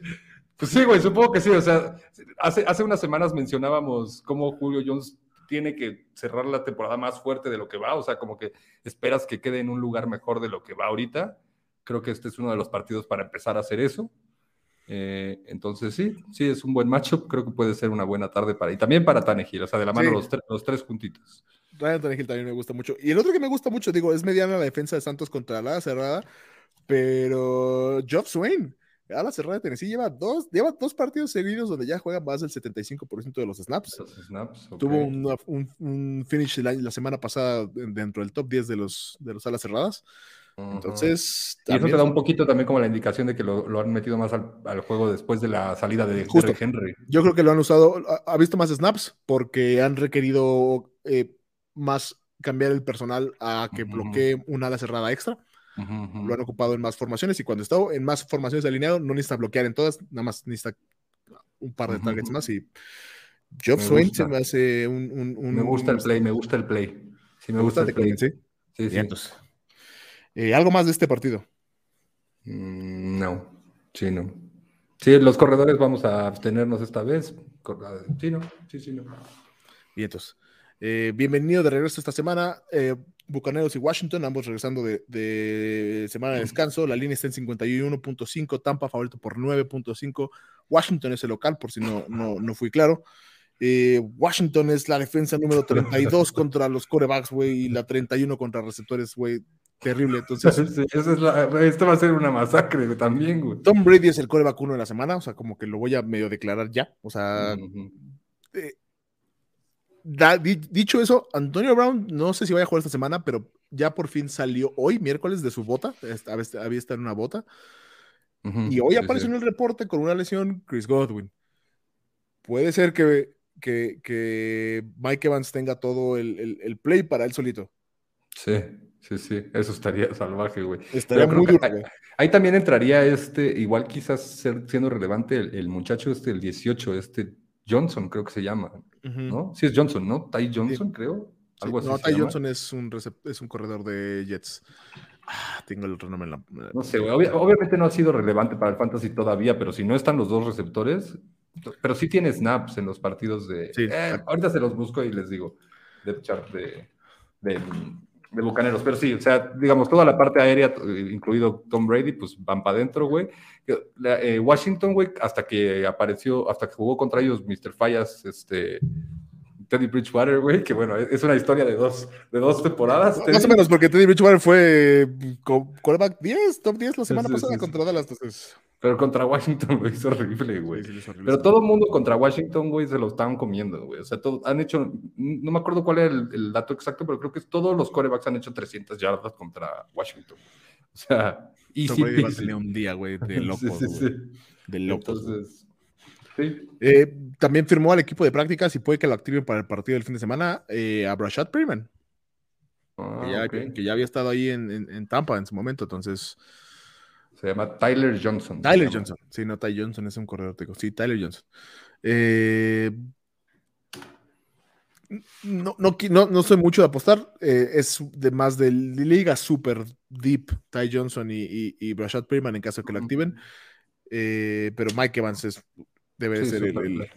pues sí, güey, supongo que sí. O sea, hace, hace unas semanas mencionábamos cómo Julio Jones tiene que cerrar la temporada más fuerte de lo que va. O sea, como que esperas que quede en un lugar mejor de lo que va ahorita. Creo que este es uno de los partidos para empezar a hacer eso. Eh, entonces sí, sí, es un buen matchup. Creo que puede ser una buena tarde para... Y también para Tanegil, o sea, de la mano los, los, tres puntitos. Ryan Tanegil también me gusta mucho. Y el otro que me gusta mucho, digo, es mediana la defensa de Santos contra la cerrada, pero Job Swain a la cerrada de Tennessee lleva dos, lleva dos partidos seguidos donde ya juega más del 75% de los snaps. Tuvo un, finish la, semana pasada dentro del top 10 de los, de los alas cerradas. Entonces. Y eso te da un poquito también como la indicación de que lo, han metido más al, juego después de la salida de, Henry. Yo creo que lo han usado, ha, visto más snaps porque han requerido eh, más cambiar el personal a que bloquee una ala cerrada extra. Lo han ocupado en más formaciones y cuando está en más formaciones alineado no necesita bloquear en todas, nada más necesita un par de targets más y Job Swain se me hace un, Me gusta el play, me gusta el play. Sí, me gusta, el play. ¿sí? Sí, eh, ¿Algo más de este partido? Mm, no, sí, no. Sí, los corredores vamos a abstenernos esta vez. Sí, no, sí, sí, no. Y entonces, eh, bienvenido de regreso esta semana. Eh, Bucaneros y Washington, ambos regresando de, semana de descanso. La línea está en 51.5, Tampa favorito por 9.5. Washington es el local, por si no, no, no fui claro. Eh, Washington es la defensa número 32 [LAUGHS] contra los corebacks, güey, y la 31 contra receptores, güey. Terrible. [LAUGHS] Entonces, esto va a ser una masacre también, güey. Tom Brady es el coreback uno de la semana, o sea, como que lo voy a medio declarar ya. O sea, dicho eso, Antonio Brown, no sé si vaya a jugar esta semana, pero ya por fin salió hoy, miércoles, de su bota. Había estado en una bota. y hoy apareció en el reporte con una lesión Chris Godwin. Puede ser que, que, Mike Evans tenga todo el, play para él solito. Sí, sí, sí. Eso estaría [LAUGHS] salvaje, güey. Estaría muy duro, ahí, también entraría este, igual quizás ser, siendo relevante el, el muchacho este, el 18, este Johnson, creo que se llama, ¿no? Sí es Johnson, ¿no? Ty Johnson, creo. Algo así no, Ty Johnson es un, es un corredor de Jets. Ah, tengo el otro nombre en la. No sé, obviamente no ha sido relevante para el fantasy todavía, pero si no están los dos receptores, pero sí tiene snaps en los partidos de. Eh, ahorita se los busco y les digo. De chart de, de, de Bucaneros. Pero sí, o sea, digamos, toda la parte aérea, incluido Tom Brady, pues van para adentro, güey. Eh, Washington, güey, hasta que apareció, hasta que jugó contra ellos Mr. Fallas, este. Teddy Bridgewater, güey, que bueno, es una historia de dos, de dos temporadas. Más o menos, porque Teddy Bridgewater fue quarterback 10, top 10 la semana pasada contra Dallas. Entonces... Pero contra Washington, güey, es horrible, güey. Pero todo el mundo contra Washington, güey, se lo estaban comiendo, güey. O sea, todo, han hecho, no me acuerdo cuál era el, dato exacto, pero creo que todos los corebacks han hecho 300 yardas contra Washington. O sea, y sí. un día, güey, de loco. [LAUGHS] sí, sí, de loco. Entonces, sí. Eh, también firmó al equipo de prácticas y puede que lo activen para el partido del fin de semana eh, a Brashad Perryman. Ah, que, ya, había estado ahí en, en Tampa en su momento, entonces se llama Tyler Johnson. Tyler Johnson. Sí, no, Ty Johnson es un corredor técnico. Sí, Tyler Johnson. Eh, no, no, no, soy mucho de apostar. Eh, es de más de liga super deep Ty Johnson y, y, y Brashad Perryman en caso de que lo activen. Eh, pero Mike Evans es, debe ser el,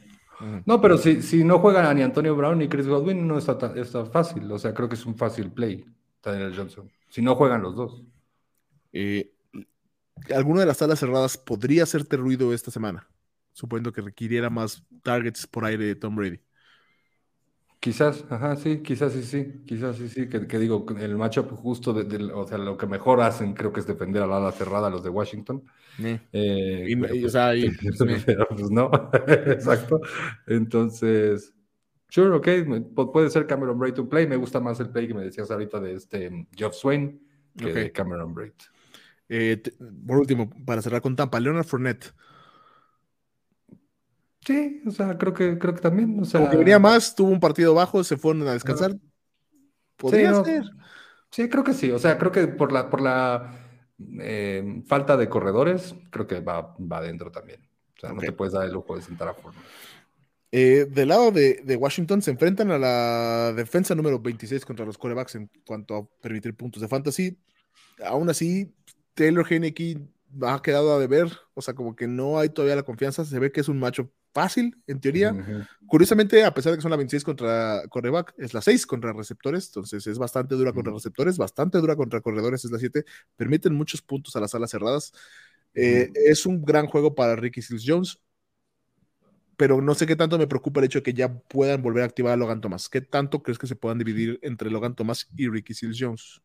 No, pero si, si no juegan ni Antonio Brown ni Chris Godwin, no está, está fácil. O sea, creo que es un fácil play, Tyler Johnson. Si no juegan los dos. Eh, alguna de las salas cerradas podría hacerte ruido esta semana, suponiendo que requiriera más targets por aire de Tom Brady. Quizás, ajá, sí, quizás sí, sí, quizás sí, sí, que, digo, el matchup justo, de, o sea, lo que mejor hacen creo que es defender a la ala cerrada a los de Washington. Eh, o sea, pues [LAUGHS] no, [LAUGHS] exacto. Entonces, sure, ok, puede ser Cameron Braid to play, me gusta más el play que me decías ahorita de este Geoff Swain que de Cameron Braid. Eh, por último, para cerrar con Tampa, Leonard Fournette. Sí, o sea, creo que, creo que también. O sea, que venía más, tuvo un partido bajo, se fueron a descansar. Podría ser. Sí, creo que sí. O sea, creo que por la, por la eh, falta de corredores, creo que va, va adentro también. O sea, no te puedes dar el lujo de sentar a Fournette. Eh, del lado de, de, Washington se enfrentan a la defensa número 26 contra los corebacks en cuanto a permitir puntos de fantasy. Aún así, Taylor Heineke ha quedado a deber, o sea, como que no hay todavía la confianza, se ve que es un macho fácil, en teoría. Curiosamente, a pesar de que son la 26 contra correback, es la 6 contra receptores, entonces es bastante dura contra receptores, bastante dura contra corredores, es la 7, permiten muchos puntos a las alas cerradas. Eh, es un gran juego para Ricky Seals Jones, pero no sé qué tanto me preocupa el hecho de que ya puedan volver a activar a Logan Thomas. ¿Qué tanto crees que se puedan dividir entre Logan Thomas y Ricky Seals Jones?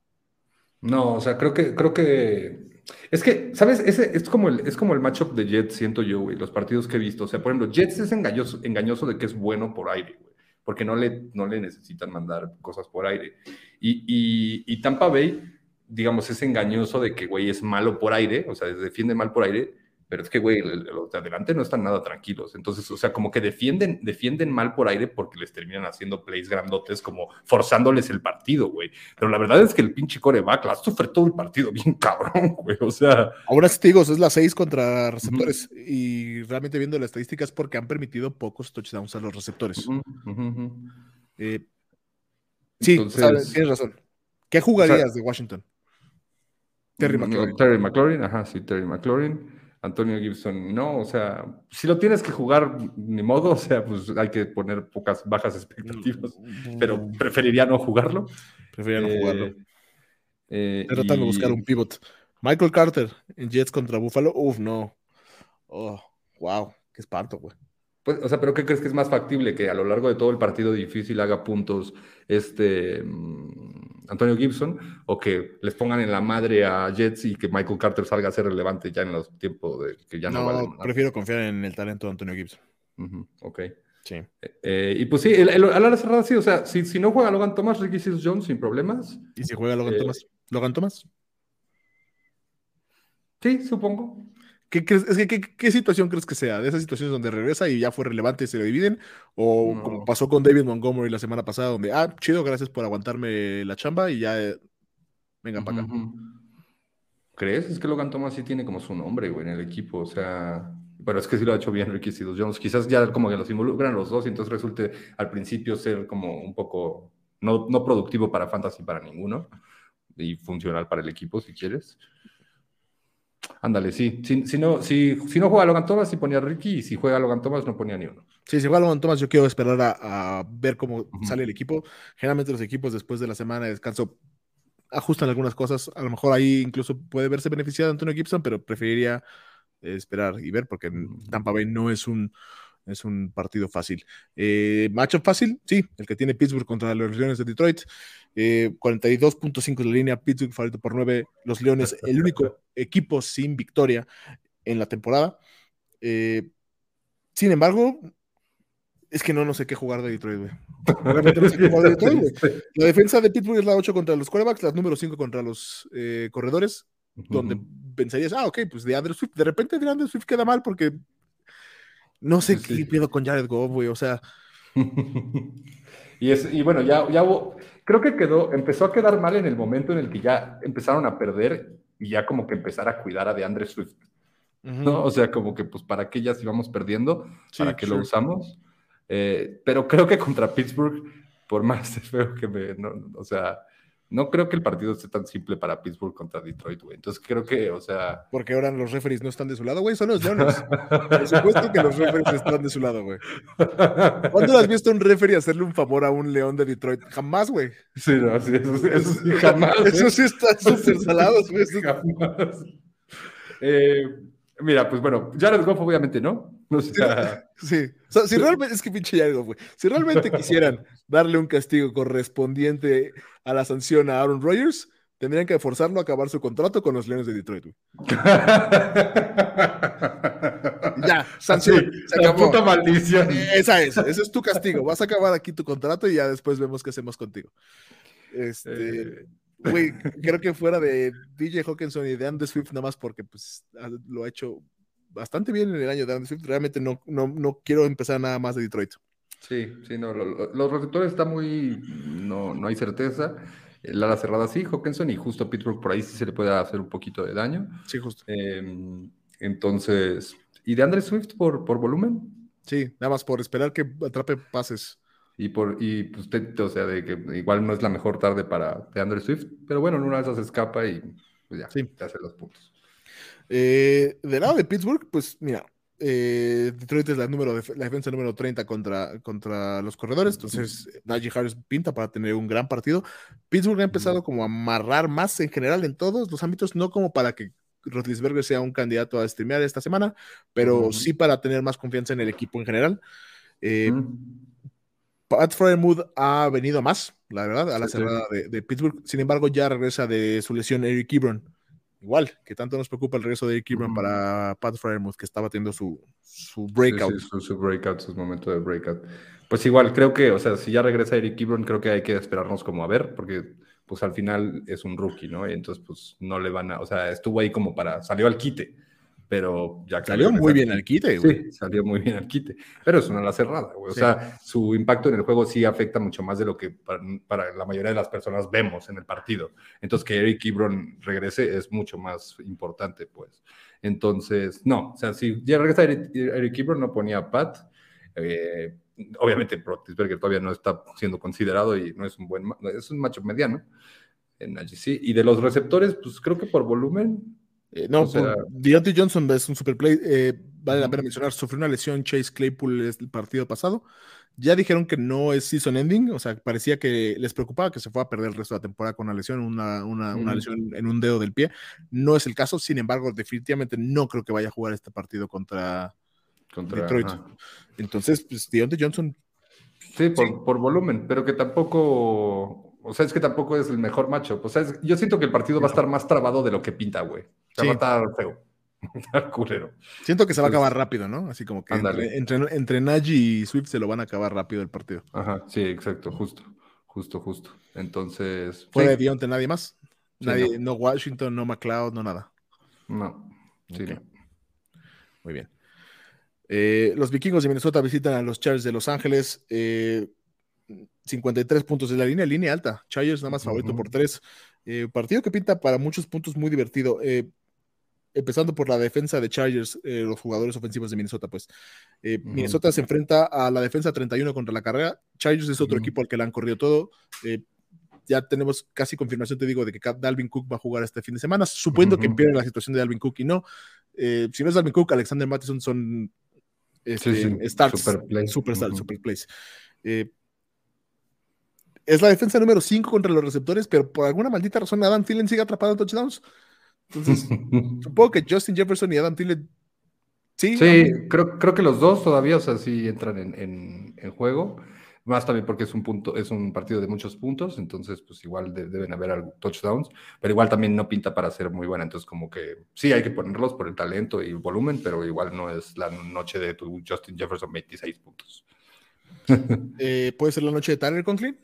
No, o sea, creo que, creo que. Es que, ¿sabes? Ese, es, como el, es como el matchup de Jets, siento yo, güey, los partidos que he visto. O sea, por ejemplo, Jets es engañoso, engañoso de que es bueno por aire, güey, porque no le, no le necesitan mandar cosas por aire. Y, y, Tampa Bay digamos, es engañoso de que, güey, es malo por aire, o sea, defiende mal por aire, pero es que, güey, los de adelante no están nada tranquilos. Entonces, o sea, como que defienden, defienden mal por aire porque les terminan haciendo plays grandotes, como forzándoles el partido, güey. Pero la verdad es que el pinche coreback la sufre todo el partido bien [LAUGHS] cabrón, güey. O sea. Ahora sí te digo, es la 6 contra receptores. Y realmente viendo las estadísticas, porque han permitido pocos touchdowns a los receptores. Eh, sí, tienes razón. ¿Qué jugarías de Washington? Terry McLaurin. Terry McLaurin, ajá, sí, Terry McLaurin. Antonio Gibson, no, o sea, si lo tienes que jugar, ni modo, [LAUGHS] o sea, pues hay que poner pocas bajas expectativas, pero mm. preferiría no jugarlo. Preferiría no jugarlo. Eh, tratando de buscar un pivot. Michael Carter en Jets contra Buffalo, uf, no. Oh, wow, qué espanto, güey. Pues, o sea, pero ¿qué crees que es más factible? Que a lo largo de todo el partido difícil haga puntos este mm, Antonio Gibson o que les pongan en la madre a Jets y que Michael Carter salga a ser relevante ya en los tiempos de que ya no, vale nada. prefiero confiar en el talento de Antonio Gibson. ok. Sí. Eh, eh, y pues sí, el, a la cerrada sí, o sea, si, si no juega Logan Thomas, Ricky Seals Jones sin problemas. ¿Y si juega Logan eh, Thomas? ¿Logan Thomas? Sí, supongo. ¿Qué, qué, situación crees que sea? ¿De esas situaciones donde regresa y ya fue relevante y se lo dividen? ¿O como pasó con David Montgomery la semana pasada, donde, ah, chido, gracias por aguantarme la chamba y ya, eh, vengan para acá? ¿Crees? Es que Logan Thomas sí tiene como su nombre, güey, en el equipo. O sea, pero es que sí lo ha hecho bien Ricky Jones. Quizás ya como que los involucran los dos y entonces resulte al principio ser como un poco no, no productivo para Fantasy para ninguno y funcional para el equipo, si quieres. Ándale, sí. Si, no, si, si no juega Logan Thomas, sí ponía Ricky, y si juega Logan Thomas, no ponía ni uno. Sí, si juega Logan Thomas, yo quiero esperar a, ver cómo sale el equipo. Generalmente los equipos después de la semana de descanso ajustan algunas cosas. A lo mejor ahí incluso puede verse beneficiado Antonio Gibson, pero preferiría esperar y ver porque Tampa Bay no es un, es un partido fácil. Eh, macho fácil, sí, el que tiene Pittsburgh contra los Leones de Detroit. 42.5 de la línea, Pittsburgh favorito por 9. Los Leones, el único equipo sin victoria en la temporada. Eh, sin embargo, es que no, no sé qué jugar de Detroit, güey. [LAUGHS] La defensa de Pittsburgh es la 8 contra los quarterbacks, la número 5 contra los eh, corredores, donde pensarías, ah, ok, pues de Andrew Swift. De repente de Andrew Swift queda mal porque no sé qué pido con Jared Goff, güey, o sea. [LAUGHS] y, es, y bueno, ya, ya hubo, creo que quedó, empezó a quedar mal en el momento en el que ya empezaron a perder y ya como que empezar a cuidar a DeAndre Swift. ¿no? O sea, como que pues para qué ya si vamos perdiendo, para que lo usamos. Eh, pero creo que contra Pittsburgh, por más [LAUGHS] feo que me, o sea, no creo que el partido esté tan simple para Pittsburgh contra Detroit, güey. Entonces creo que, o sea. Porque ahora los referees no están de su lado, güey. Son los Leones. Por supuesto que los referees están de su lado, güey. ¿Cuándo has visto a un referee hacerle un favor a un León de Detroit? Jamás, güey. Sí, no, sí, eso, eso sí, jamás. Eso sí está súper salado, güey. Jamás. Eh, Mira, pues bueno, Jared Goff obviamente no. no sí. si realmente, es que pinche Jared Goff, güey. Si realmente quisieran darle un castigo correspondiente a la sanción a Aaron Rodgers, tendrían que forzarlo a acabar su contrato con los Leones de Detroit, [LAUGHS] ya, sanción. se acabó. puta maldición. Esa es, ese es tu castigo. Vas a acabar aquí tu contrato y ya después vemos qué hacemos contigo. Este. Eh, Güey, creo que fuera de DJ Hawkinson y de Andy Swift, nada más porque pues, lo ha hecho bastante bien en el año de Andy Swift. Realmente no, no, no quiero empezar nada más de Detroit. Sí, sí, no, los receptores están muy. No, no hay certeza. La ala cerrada sí, Hawkinson, y justo Pittsburgh por ahí sí se le puede hacer un poquito de daño. Sí, justo. Em, entonces, ¿y de Andre Swift por, por volumen? Sí, nada más por esperar que atrape pases. Y, por, y pues, o sea, de que igual no es la mejor tarde para de Andrew Swift, pero bueno, en una de esas escapa y pues ya, te hace los puntos. Eh, del lado de Pittsburgh, pues mira, eh, Detroit es la, número de, la defensa número 30 contra, contra los corredores, entonces Najee Harris pinta para tener un gran partido. Pittsburgh ha empezado como a amarrar más en general en todos los ámbitos, no como para que Roethlisberger sea un candidato a streamear esta semana, pero sí para tener más confianza en el equipo en general. Eh, Pat Fryermuth ha venido más, la verdad, a la cerrada de, Pittsburgh. Sin embargo, ya regresa de su lesión Eric Ebron. Igual, que tanto nos preocupa el regreso de Eric Ebron para Pat Fryermuth, que estaba teniendo su, su breakout. Sí, su, su, breakout, su momento de breakout. Pues igual, creo que, o sea, si ya regresa Eric Ebron, creo que hay que esperarnos como a ver, porque pues al final es un rookie, ¿no? Y entonces, pues no le van a, o sea, estuvo ahí como para, salió al quite, pero ya que Salió muy bien al quite, güey. Sí, salió muy bien al quite, pero es una la cerrada, güey. O sea, su impacto en el juego sí afecta mucho más de lo que para, la mayoría de las personas vemos en el partido. Entonces, que Eric Ebron regrese es mucho más importante, pues. Entonces, no, o sea, si ya regresa Eric, Eric Ebron, no ponía Pat. Eh, obviamente Rotisberger todavía no está siendo considerado y no es un buen, es un macho mediano en AGC. Y de los receptores, pues creo que por volumen. Eh, no, Deontay Johnson es un super play. Eh, vale la pena mencionar, sufrió una lesión Chase Claypool el partido pasado. Ya dijeron que no es season ending, o sea, parecía que les preocupaba que se fuera a perder el resto de la temporada con una lesión, una, una, una lesión en un dedo del pie. No es el caso, sin embargo, definitivamente no creo que vaya a jugar este partido contra, contra Detroit. Entonces, pues Deontay Johnson. Sí, por, volumen, pero que tampoco. O sea, es que tampoco es el mejor macho. O sea, yo siento que el partido va a estar más trabado de lo que pinta, güey. O sea, va a estar feo. [LAUGHS] culero. Siento que se va a acabar rápido, ¿no? Así como que entre, entre, Nagy y Swift se lo van a acabar rápido el partido. Ajá, sí, exacto, justo, justo, justo. Entonces. ¿Fue de Deontay nadie más? Nadie, no. Washington, no McLeod, no nada. No, sí, Muy bien. Eh, los vikingos de Minnesota visitan a los Chargers de Los Ángeles. 53 eh, puntos de la línea, línea alta. Chargers nada más favorito por 3. Eh, partido que pinta para muchos puntos muy divertido. empezando por la defensa de Chargers, los jugadores ofensivos de Minnesota, pues. Minnesota se enfrenta a la defensa 31 contra la carrera. Chargers es otro equipo al que le han corrido todo ya tenemos casi confirmación, te digo, de que Dalvin Cook va a jugar este fin de semana, suponiendo que empeore la situación de Dalvin Cook y no. si no es Dalvin Cook, Alexander Mattison son este, super, super plays. Es la defensa número 5 contra los receptores, pero por alguna maldita razón Adam Thielen sigue atrapado en touchdowns. Entonces, [LAUGHS] supongo que Justin Jefferson y Adam Thielen. Sí, sí creo, creo que los dos todavía, o sea, sí entran en, en juego. Más también porque es un punto, es un partido de muchos puntos, entonces pues igual deben haber touchdowns, pero igual también no pinta para ser muy buena, entonces como que sí hay que ponerlos por el talento y el volumen, pero igual no es la noche de tu Justin Jefferson 26 puntos. [LAUGHS] Eh, ¿Puede ser la noche de Tyler Conklin?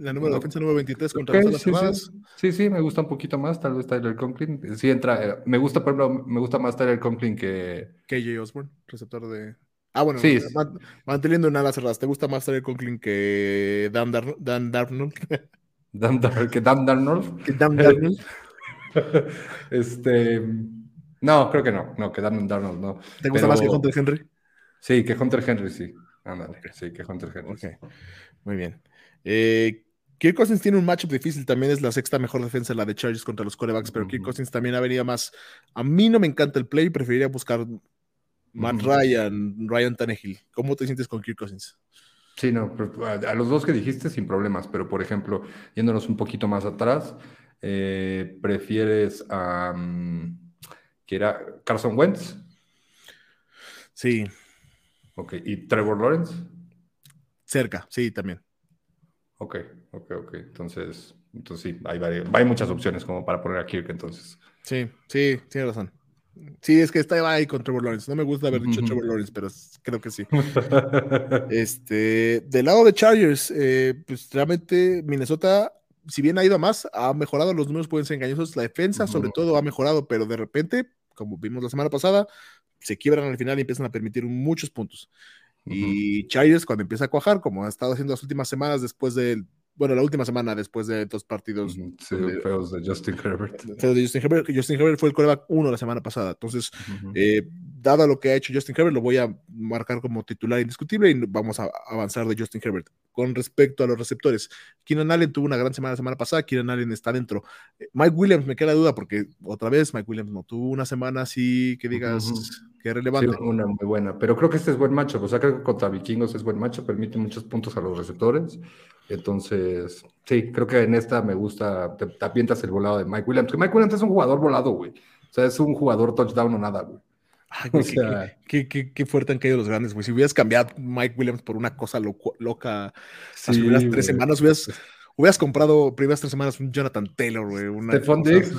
La número, defensa número 23 contra las sí, sí, sí, sí, me gusta un poquito más, tal vez Tyler Conklin. Sí entra, eh, me gusta, por ejemplo, me gusta más Tyler Conklin que... KJ Osborne, receptor de... Ah, bueno, sí. manteniendo en alas cerradas. ¿Te gusta más Tyler Conklin que Dan, Dar Dan Darnold? [LAUGHS] Dan Dar ¿Que Dan Darnold? [LAUGHS] Que Dan Darnold. [LAUGHS] este. No, creo que no. No, que Dan Darnold no. ¿Te gusta más que Hunter Henry? Sí, que Hunter Henry, sí. Ándale, sí, que Hunter Henry. Muy bien. Eh, Kirk Cousins tiene un matchup difícil, también es la sexta mejor defensa, la de Chargers contra los corebacks, pero Kirk Cousins también ha venido más. A mí no me encanta el play, preferiría buscar Matt Ryan, Ryan Tannehill. ¿Cómo te sientes con Kirk Cousins? Sí, no, a, los dos que dijiste sin problemas, pero por ejemplo, yéndonos un poquito más atrás, eh, ¿prefieres a que era Carson Wentz? Sí. Ok, ¿y Trevor Lawrence? Cerca, sí, también. Ok, ok, ok. Entonces, entonces sí, hay, hay muchas opciones como para poner a Kirk entonces. Sí, sí, tiene razón. Sí, es que estaba ahí con Trevor Lawrence. No me gusta haber dicho Trevor Lawrence, pero creo que sí. [LAUGHS] este, del lado de Chargers, eh, pues realmente Minnesota, si bien ha ido a más, ha mejorado. Los números pueden ser engañosos. La defensa, sobre todo, ha mejorado, pero de repente, como vimos la semana pasada, se quiebran al final y empiezan a permitir muchos puntos. Y Chargers, cuando empieza a cuajar, como ha estado haciendo las últimas semanas después del bueno, la última semana después de dos partidos. feos de Justin Herbert. [LAUGHS] de Justin Herbert. Justin Herbert fue el coreback uno la semana pasada. Entonces, eh, dado lo que ha hecho Justin Herbert, lo voy a marcar como titular indiscutible y vamos a avanzar de Justin Herbert. Con respecto a los receptores, Keenan Allen tuvo una gran semana la semana pasada. Keenan Allen está dentro. Eh, Mike Williams me queda duda porque otra vez Mike Williams no tuvo una semana así que digas que es relevante. una muy buena. Pero creo que este es buen macho. O sea, creo que contra Vikingos es buen macho. Permite muchos puntos a los receptores. Entonces, sí, creo que en esta me gusta, te, apientas el volado de Mike Williams. Que Mike Williams es un jugador volado, güey. O sea, es un jugador touchdown o nada, güey. o sea, qué, qué, qué, fuerte han caído los grandes, güey. Si hubieras cambiado Mike Williams por una cosa loca sí, las primeras tres semanas, hubieras, hubieras comprado primeras tres semanas un Jonathan Taylor, güey. Una Stephon Diggs.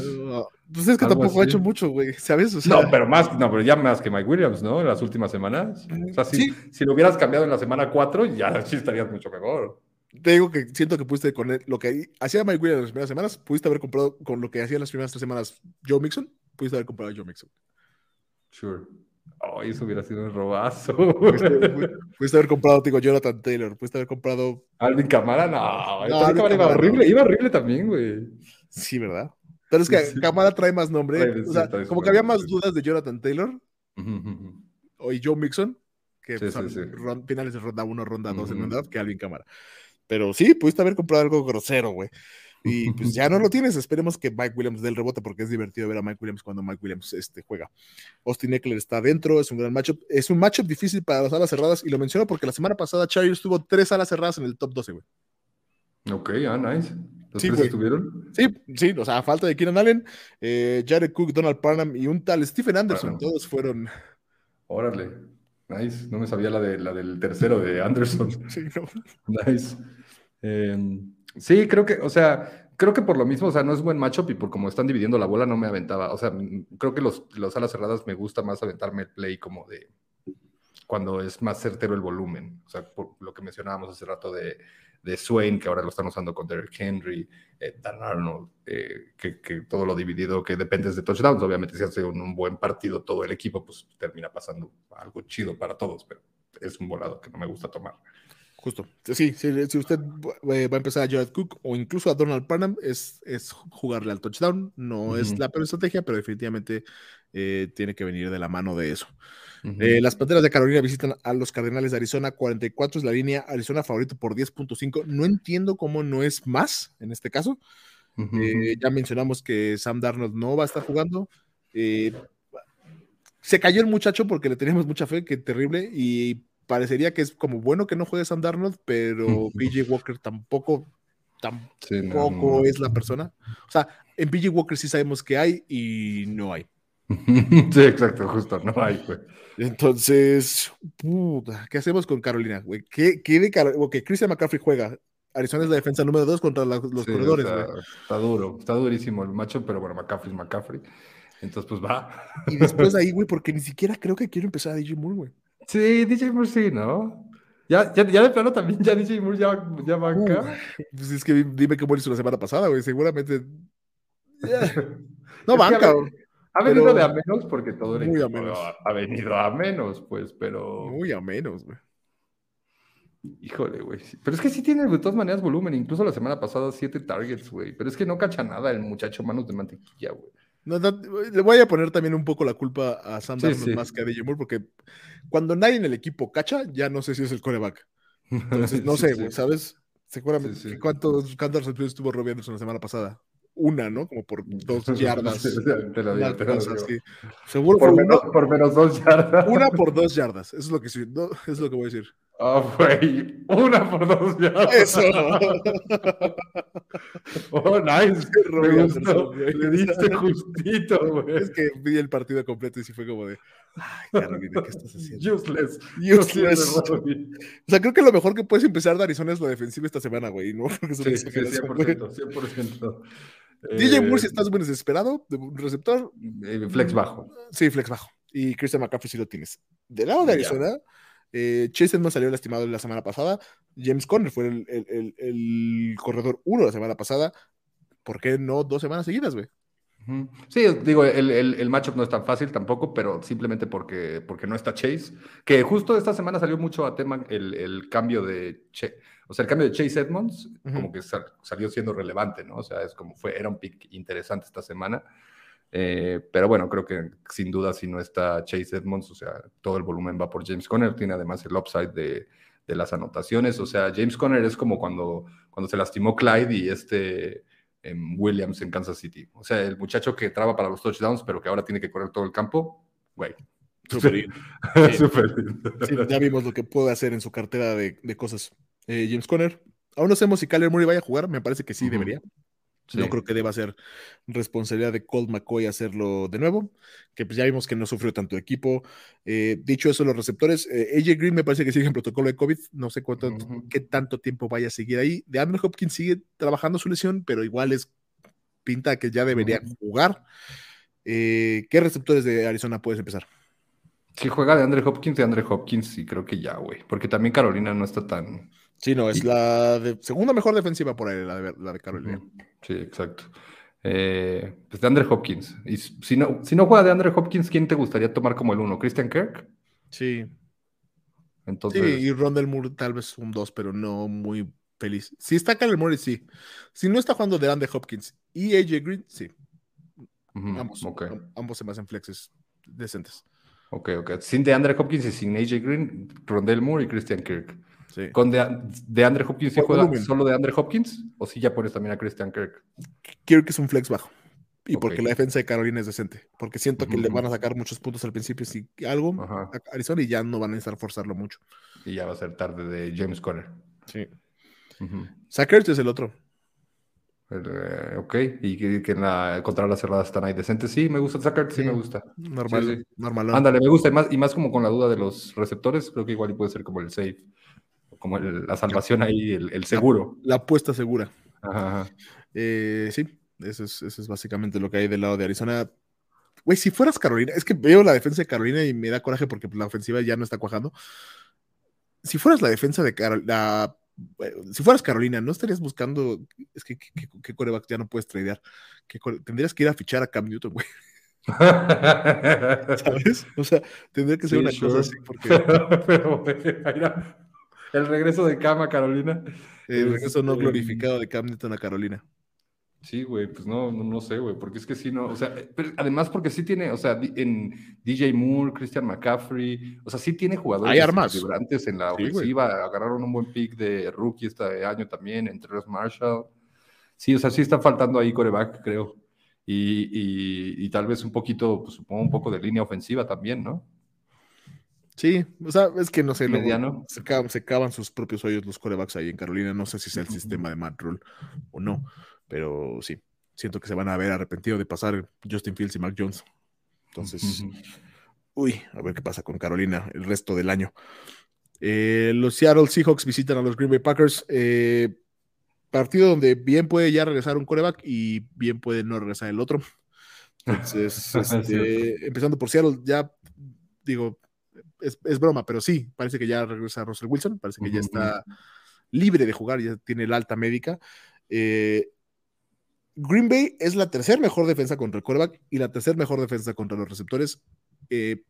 Pues es que tampoco ha hecho mucho, güey, ¿sabes? no, pero más, no, pero ya más que Mike Williams, ¿no? En las últimas semanas. O sea, si, si lo hubieras cambiado en la semana cuatro, ya [LAUGHS] sí estarías mucho mejor. te digo que siento que pudiste con lo que hacía Mike Williams en las primeras semanas, pudiste haber comprado con lo que hacía en las primeras tres semanas Joe Mixon, pudiste haber comprado a Joe Mixon. Sure. Oh, eso hubiera sido un robazo. Pudiste, haber comprado, digo, Jonathan Taylor. Pudiste haber comprado. Alvin Camara, no. no Alvin Camara iba horrible. Iba horrible también, güey. Sí, ¿verdad? Pero es que Camara trae más nombre. o sea, como que había más dudas de Jonathan Taylor o y Joe Mixon, que son finales de ronda 1, ronda 2 en verdad, que Alvin Camara. Pero sí, pudiste haber comprado algo grosero, güey. Y pues [LAUGHS] ya no lo tienes. Esperemos que Mike Williams dé el rebote porque es divertido ver a Mike Williams cuando Mike Williams este, juega. Austin Eckler está dentro, es un gran matchup. Es un matchup difícil para las alas cerradas y lo menciono porque la semana pasada Chargers tuvo tres alas cerradas en el top 12, güey. Ok, ah, nice. ¿Los sí, tres estuvieron? Sí, sí, o sea, falta de Keenan Allen, eh, Jared Cook, Donald Parham y un tal Stephen Anderson. Todos fueron. Órale, nice. No me sabía la, de, la del tercero de Anderson. [LAUGHS] sí, no. Nice. Eh, Sí, creo que, o sea, creo que por lo mismo, o sea, no es buen matchup y por como están dividiendo la bola no me aventaba. O sea, creo que los, alas cerradas me gusta más aventarme el play como de cuando es más certero el volumen. O sea, por lo que mencionábamos hace rato de, de Swain, que ahora lo están usando con Derrick Henry, eh, Dan Arnold, eh, que, todo lo dividido, que depende de touchdowns. Obviamente, si hace un, un, buen partido todo el equipo, pues termina pasando algo chido para todos, pero es un volado que no me gusta tomar. Justo. Sí, si usted eh, va a empezar a Jared Cook o incluso a Donald Parham, es, es jugarle al touchdown. No es la peor estrategia, pero definitivamente eh, tiene que venir de la mano de eso. Eh, las Panteras de Carolina visitan a los Cardenales de Arizona. 44 es la línea. Arizona favorito por 10.5. No entiendo cómo no es más en este caso. ya mencionamos que Sam Darnold no va a estar jugando. se cayó el muchacho porque le teníamos mucha fe, que terrible. Y parecería que es como bueno que no juegue Sam Darnold, pero PJ Walker tampoco, tampoco es la persona. O sea, en PJ Walker sí sabemos que hay y no hay. [LAUGHS] Sí, exacto, justo, no hay, güey. Entonces, puta, ¿qué hacemos con Carolina, güey? ¿Qué, qué de Carolina? Ok, Christian McCaffrey juega. Arizona es la defensa número dos contra los corredores, está, está, duro, está durísimo el macho, pero bueno, McCaffrey es McCaffrey. Entonces, pues va. Y después [LAUGHS] ahí, güey, porque ni siquiera creo que quiero empezar a DJ Moore, güey. Sí, DJ Moore sí, ¿no? Ya, ya, ya de plano también, ya DJ Moore ya, ya banca. pues es que dime cómo hizo la semana pasada, güey. Seguramente. [LAUGHS] No banca. Ha, venido de a menos porque todo el muy a menos. Ha, venido a menos, pues, pero. Muy a menos, güey. Híjole, güey. Pero es que sí tiene de todas maneras volumen. Incluso la semana pasada, siete targets, güey. Pero es que no cacha nada el muchacho manos de mantequilla, güey. No, le voy a poner también un poco la culpa a Sam Darnold más que a DJ Moore, porque cuando nadie en el equipo cacha, ya no sé si es el coreback. Entonces, [LAUGHS] no sé, ¿sabes? Seguramente, ¿cuántos, ¿cuántas recepciones tuvo Robbie Anderson la semana pasada? Una, ¿no? Como por dos [LAUGHS] yardas. Te la digo, te la Seguro por, menos, por menos dos yardas. Una por [LAUGHS] dos yardas. Eso es lo que, no, es lo que voy a decir. Ah, güey. Una por dos yardas. Eso. [LAUGHS] oh, nice. Me gustó. Le diste justito, güey. Es que vi el partido completo y sí fue como de. Ay, Carolina, ¿qué estás haciendo? Useless. Useless. o sea, creo que lo mejor que puedes empezar de Arizona es la defensiva esta semana, güey. ¿no? [LAUGHS] sí, sí, 100%. 100%. DJ Moore, si estás muy desesperado, de un receptor. Eh, flex bajo. Sí, flex bajo. Y Christian McCaffrey sí lo tienes. Del lado de Arizona, eh, Chase Edmonds salió lastimado la semana pasada. James Conner fue el, el, el, corredor uno la semana pasada. ¿Por qué no dos semanas seguidas, güey? Sí, digo, el, el, el, matchup no es tan fácil tampoco, pero simplemente porque, porque no está Chase, que justo esta semana salió mucho a tema el, el cambio de Chase, o sea, el cambio de Chase Edmonds, como que salió siendo relevante, ¿no? O sea, es como fue, era un pick interesante esta semana. Eh, pero bueno, creo que sin duda si no está Chase Edmonds, o sea, todo el volumen va por James Conner, tiene además el upside de, de las anotaciones, o sea, James Conner es como cuando, cuando se lastimó Clyde y este Williams en Kansas City, o sea, el muchacho que traba para los touchdowns, pero que ahora tiene que correr todo el campo, güey. Súper [LAUGHS] ya vimos lo que puede hacer en su cartera de, de cosas. Eh, James Conner, aún no sabemos si Kyler Murray vaya a jugar, me parece que sí debería. No creo que deba ser responsabilidad de Colt McCoy hacerlo de nuevo, que pues ya vimos que no sufrió tanto equipo. Eh, dicho eso, los receptores, eh, AJ Green me parece que sigue en protocolo de COVID, no sé cuánto, qué tanto tiempo vaya a seguir ahí. De Andrew Hopkins sigue trabajando su lesión, pero igual es pinta que ya debería jugar. Eh, ¿Qué receptores de Arizona puedes empezar? Si juega de Andrew Hopkins, de Andrew Hopkins, sí creo que ya, güey, porque también Carolina no está tan Sí, no, es la de- segunda mejor defensiva por ahí, la de, la de Carolina. Sí, exacto. Eh, pues de Andre Hopkins. Y si no, si no juega de Andre Hopkins, ¿quién te gustaría tomar como el uno? ¿Christian Kirk? Sí. Entonces, Sí, y Rondell Moore tal vez un 2, pero no muy feliz. Si está Kyler Murray, sí. Si no está jugando de Andy Hopkins y AJ Green, sí. Ambos, ambos se me hacen flexes decentes. ok, ok. Sin de Andre Hopkins y sin AJ Green, Rondell Moore y Christian Kirk. Sí. ¿Con de, de Andre Hopkins sí Por juega volumen. solo de Andre Hopkins? ¿O sí ya pones también a Christian Kirk? Quiero que es un flex bajo. Y porque la defensa de Carolina es decente. Porque siento que le Ujú. van a sacar muchos puntos al principio, si algo, Ajá. a Arizona y ya no van a necesitar forzarlo mucho. Y ya va a ser tarde de James Conner. Sí. Sackers es el otro. El, eh, ok, y que, que en la, contra las cerradas están ahí decentes. Sí, me gusta. Sacar, sí, Sí. me gusta. Normal, Sí, sí. normalón. Ándale, me gusta. Y más, y más como con la duda de los receptores, creo que igual y puede ser como el safe. Como el- la salvación ahí, el, el seguro. La apuesta segura. Ajá, ajá. Eh, sí, eso es, eso es básicamente lo que hay del lado de Arizona. Güey, si fueras Carolina, es que veo la defensa de Carolina y me da coraje porque la ofensiva ya no está cuajando. Si fueras la defensa de Carolina, si fueras Carolina, no estarías buscando, es que qué- coreback ya no puedes tradear. ¿Qué core- tendrías que ir a fichar a Cam Newton, güey, [LAUGHS] ¿sabes? O sea, tendría que ser Sí, una sure. cosa así porque [LAUGHS] Pero, mira, el regreso de cama, Carolina. el regreso no glorificado de Cam Newton a Carolina. Sí, güey, pues no, no, no sé, güey, porque es que sí, no, o sea, eh, pero además porque sí tiene, o sea, en DJ Moore, Christian McCaffrey, o sea, sí tiene jugadores Hay armas. vibrantes en la Sí, ofensiva, agarraron un buen pick de rookie este año también, entre los Marshall. Sí, o sea, sí está faltando ahí coreback, creo. Y, y, y tal vez un poquito, pues supongo un poco de línea ofensiva también, ¿no? Sí, o sea, es que no sé, luego Mediano. se, cavan, se cavan sus propios hoyos los corebacks ahí en Carolina. No sé si sea el sistema de Matt Rule o no, pero sí, siento que se van a ver arrepentidos de pasar Justin Fields y Mac Jones. Entonces, uy, a ver qué pasa con Carolina el resto del año. Eh, los Seattle Seahawks visitan a los Green Bay Packers. eh, partido donde bien puede ya regresar un coreback y bien puede no regresar el otro. [LAUGHS] Entonces, este, empezando por Seattle, ya digo, es, es broma, pero sí, parece que ya regresa Russell Wilson, parece que ya está libre de jugar, ya tiene el alta médica. Eh, Green Bay es la tercer mejor defensa contra el quarterback y la tercer mejor defensa contra los receptores. Eh,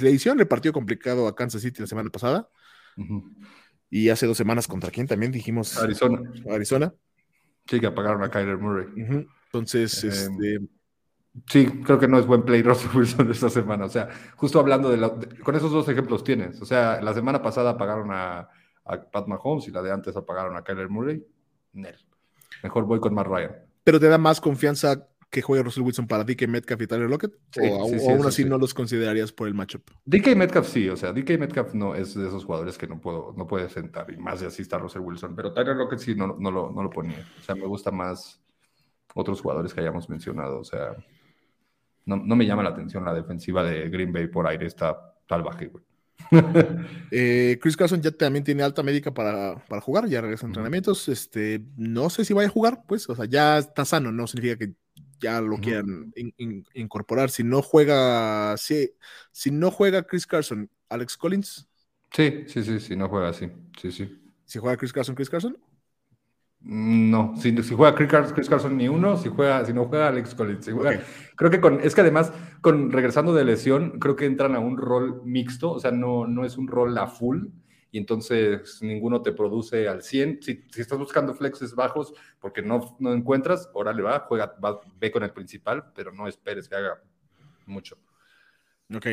le hicieron el partido complicado a Kansas City la semana pasada y hace dos semanas contra quién también dijimos Arizona. Arizona. Sí, que apagaron a Kyler Murray. Entonces, Eh, este, Sí, creo que no es buen play [LAUGHS] Russell Wilson esta semana. O sea, justo hablando de, la- de- con esos dos ejemplos tienes. O sea, la semana pasada apagaron a, a Pat Mahomes y la de antes apagaron a Kyler Murray. Nel. Mejor voy con Matt Ryan. pero te da más confianza que juegue Russell Wilson para DK Metcalf y Tyler Lockett, Sí, o, sí, o sí, aún así sí. no los considerarías por el matchup. DK Metcalf sí, o sea, DK Metcalf no es de esos jugadores que no puedo, no puede sentar, y más de así está Russell Wilson, pero Tyler Lockett sí no, no, lo, no lo ponía. O sea, me gusta más otros jugadores que hayamos mencionado. O sea, no, no me llama la atención la defensiva de Green Bay por aire, está salvaje, güey. [LAUGHS] Eh, Chris Carson ya también tiene alta médica para, para jugar, ya regresa a entrenamientos. Este, no sé si vaya a jugar, pues, o sea, ya está sano, no significa que ya lo quieran in- in- incorporar. Si no juega, si, si no juega Chris Carson, Alex Collins, Sí, sí, sí, sí, no juega así. Sí, sí. si juega Chris Carson, Chris Carson, No, si, si juega Chris Carson, ni uno, si juega, si no juega Alex Collins. si juega- Ok. Creo que con, es que además, con regresando de lesión, creo que entran a un rol mixto, o sea, no, no es un rol a full, y entonces ninguno te produce al 100. Si, si estás buscando flexes bajos porque no, no encuentras, órale va, juega, va, ve con el principal, pero no esperes que haga mucho. Ok.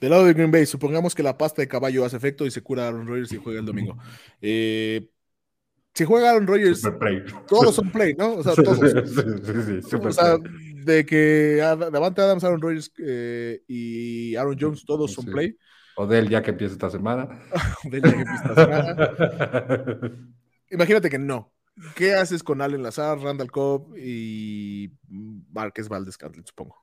Del lado de Green Bay, supongamos que la pasta de caballo hace efecto y se cura Aaron Rodgers y juega el domingo. Eh, si juega Aaron Rodgers, todos son play, ¿no? O sea, [LAUGHS] todos. Sí, sí, O sea, de que Davante Adams, Aaron Rodgers eh, y Aaron Jones, todos son play. Odell ya que empieza esta semana. [LAUGHS] Del día que empieza esta semana. [LAUGHS] Imagínate que no. ¿Qué haces con Allen Lazar, Randall Cobb y Márquez Valdez Scantling, supongo?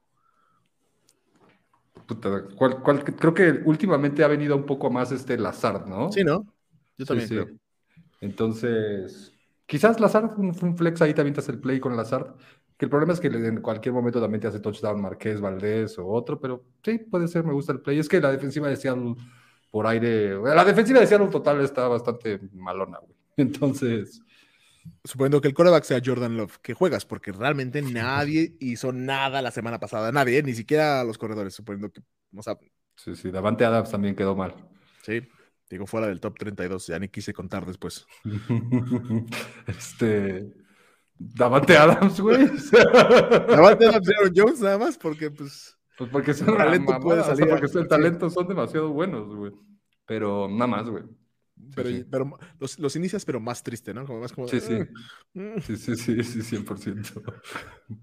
Puta, ¿cuál- cuál- creo que últimamente ha venido un poco más este Lazard, ¿no? Sí, ¿no? Yo también sí. creo. Entonces, quizás Lazard, un, un flex ahí también te hace el play con Lazard. Que el problema es que en cualquier momento también te hace touchdown Marqués Valdés o otro, pero sí, puede ser, me gusta el play. Es que la defensiva de Seattle por aire. La defensiva de Seattle total está bastante malona, güey. [LAUGHS] Entonces. Suponiendo que el coreback sea Jordan Love, que juegas, porque realmente nadie hizo nada la semana pasada, nadie, ni siquiera los corredores, suponiendo que, o sea, Sí, sí, Davante Adams también quedó mal. Sí, digo, fuera del top 32, ya ni quise contar después. [LAUGHS] este. Davante Adams, güey. [LAUGHS] [LAUGHS] Davante Adams y Aaron Jones, nada más, porque pues. Pues porque son talento puede salir. porque el talento son demasiado buenos, güey. Pero nada más, güey. pero, pero los, los, inicias, pero más triste, ¿no? Como más como. Sí, sí. sí, sí, sí, sí, 100%.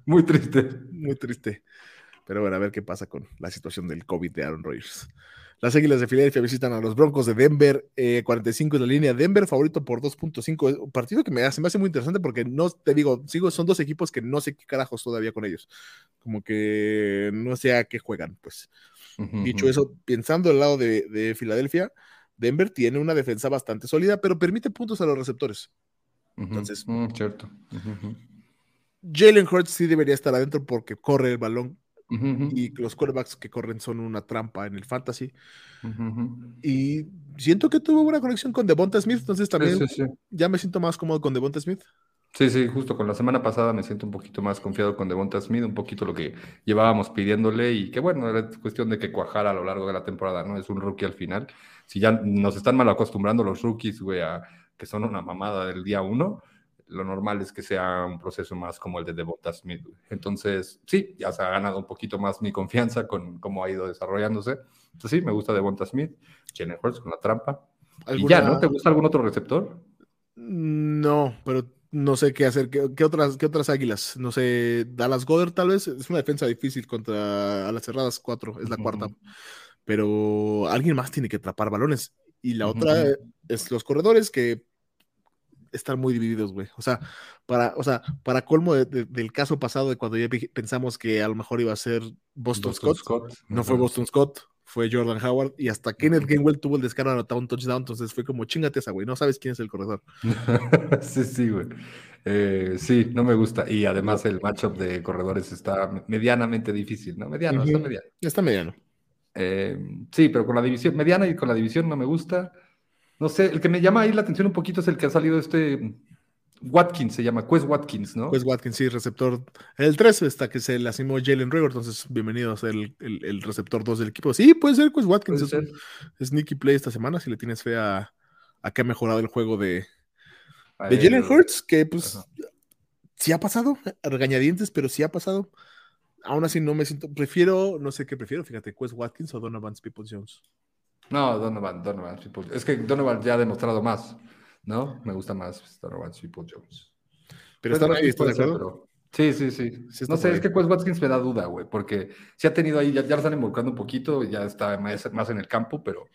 Muy triste. Muy triste. Pero bueno, a ver qué pasa con la situación del COVID de Aaron Rodgers. Las Águilas de Filadelfia visitan a los Broncos de Denver, 45 en la línea. Denver favorito por 2.5. Un partido que me hace, me hace muy interesante porque no te digo, sigo, son dos equipos que no sé qué carajos todavía con ellos. Como que no sé a qué juegan, pues. Dicho eso, pensando del lado de, Filadelfia, Denver tiene una defensa bastante sólida, pero permite puntos a los receptores. Entonces, mm, cierto. Jalen Hurts sí debería estar adentro porque corre el balón y los quarterbacks que corren son una trampa en el fantasy. Y siento que tuvo una conexión con Devonta Smith, entonces también ya me siento más cómodo con Devonta Smith. Sí, sí, justo con la semana pasada me siento un poquito más confiado con Devonta Smith, un poquito lo que llevábamos pidiéndole y que bueno, era cuestión de que cuajara a lo largo de la temporada, ¿no? Es un rookie al final. Si ya nos están mal acostumbrando los rookies, güey, a que son una mamada del día uno, lo normal es que sea un proceso más como el de Devonta Smith. Entonces, sí, ya se ha ganado un poquito más mi confianza con cómo ha ido desarrollándose. Entonces, sí, me gusta Devonta Smith, Jalen Hurts con la trampa. Y ya, ¿no? ¿Te gusta algún otro receptor? No, pero no sé qué hacer. ¿Qué, otras, qué otras águilas? No sé, Dallas Goddard tal vez. Es una defensa difícil contra a las cerradas cuatro, es la cuarta. Pero alguien más tiene que atrapar balones. Y la otra es los corredores que están muy divididos, güey. O sea, para, o sea, para colmo del caso pasado de cuando ya pensamos que a lo mejor iba a ser Boston, Scott, no fue Boston Scott, fue Jordan Howard, y hasta Kenneth Gainwell tuvo el descaro de anotar un touchdown, entonces fue como chingate esa, güey, no sabes quién es el corredor. [LAUGHS] sí, sí, güey. Eh, sí, no me gusta. Y además el matchup de corredores está medianamente difícil, ¿no? Mediano, está mediano. Está mediano. Eh, sí, pero con la división, mediana y con la división no me gusta. No sé, el que me llama ahí la atención un poquito es el que ha salido este Watkins, se llama Quest Watkins, ¿no? Quest Watkins, sí, receptor. El 3 está que se le asignó Jalen Rigor, entonces bienvenido a ser el, receptor 2 del equipo. Sí, puede ser Quest Watkins. Es, un sneaky play esta semana si le tienes fe a, que ha mejorado el juego de, de Jalen Hurts, que pues sí ha pasado, regañadientes, pero sí ha pasado. Aún así no me siento, prefiero, no sé qué prefiero, fíjate, Quest Watkins o Donovan People Jones. No, Donovan, Donovan Es que Donovan ya ha demostrado más, ¿no? Me gusta más Donovan Triple Jones. Pero está ahí, ¿está de acuerdo? Sí, sí, sí. no sé, es que Quest Watkins me da duda, güey, porque se ha tenido ahí, ya, ya lo están involucrando un poquito, ya está más, más, en el campo, pero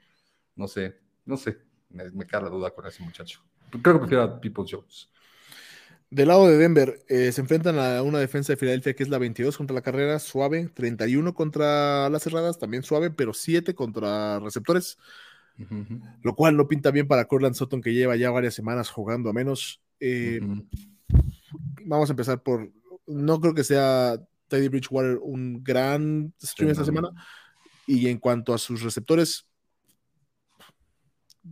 no sé, no sé, me, me queda la duda con ese muchacho. Creo que prefiero a People Jones. Del lado de Denver, eh, se enfrentan a una defensa de Filadelfia que es la 22 contra la carrera, suave, 31 contra las cerradas, también suave, pero 7 contra receptores, lo cual no pinta bien para Corland Sutton que lleva ya varias semanas jugando a menos. Eh, vamos a empezar por, no creo que sea Teddy Bridgewater un gran stream esta semana, y en cuanto a sus receptores,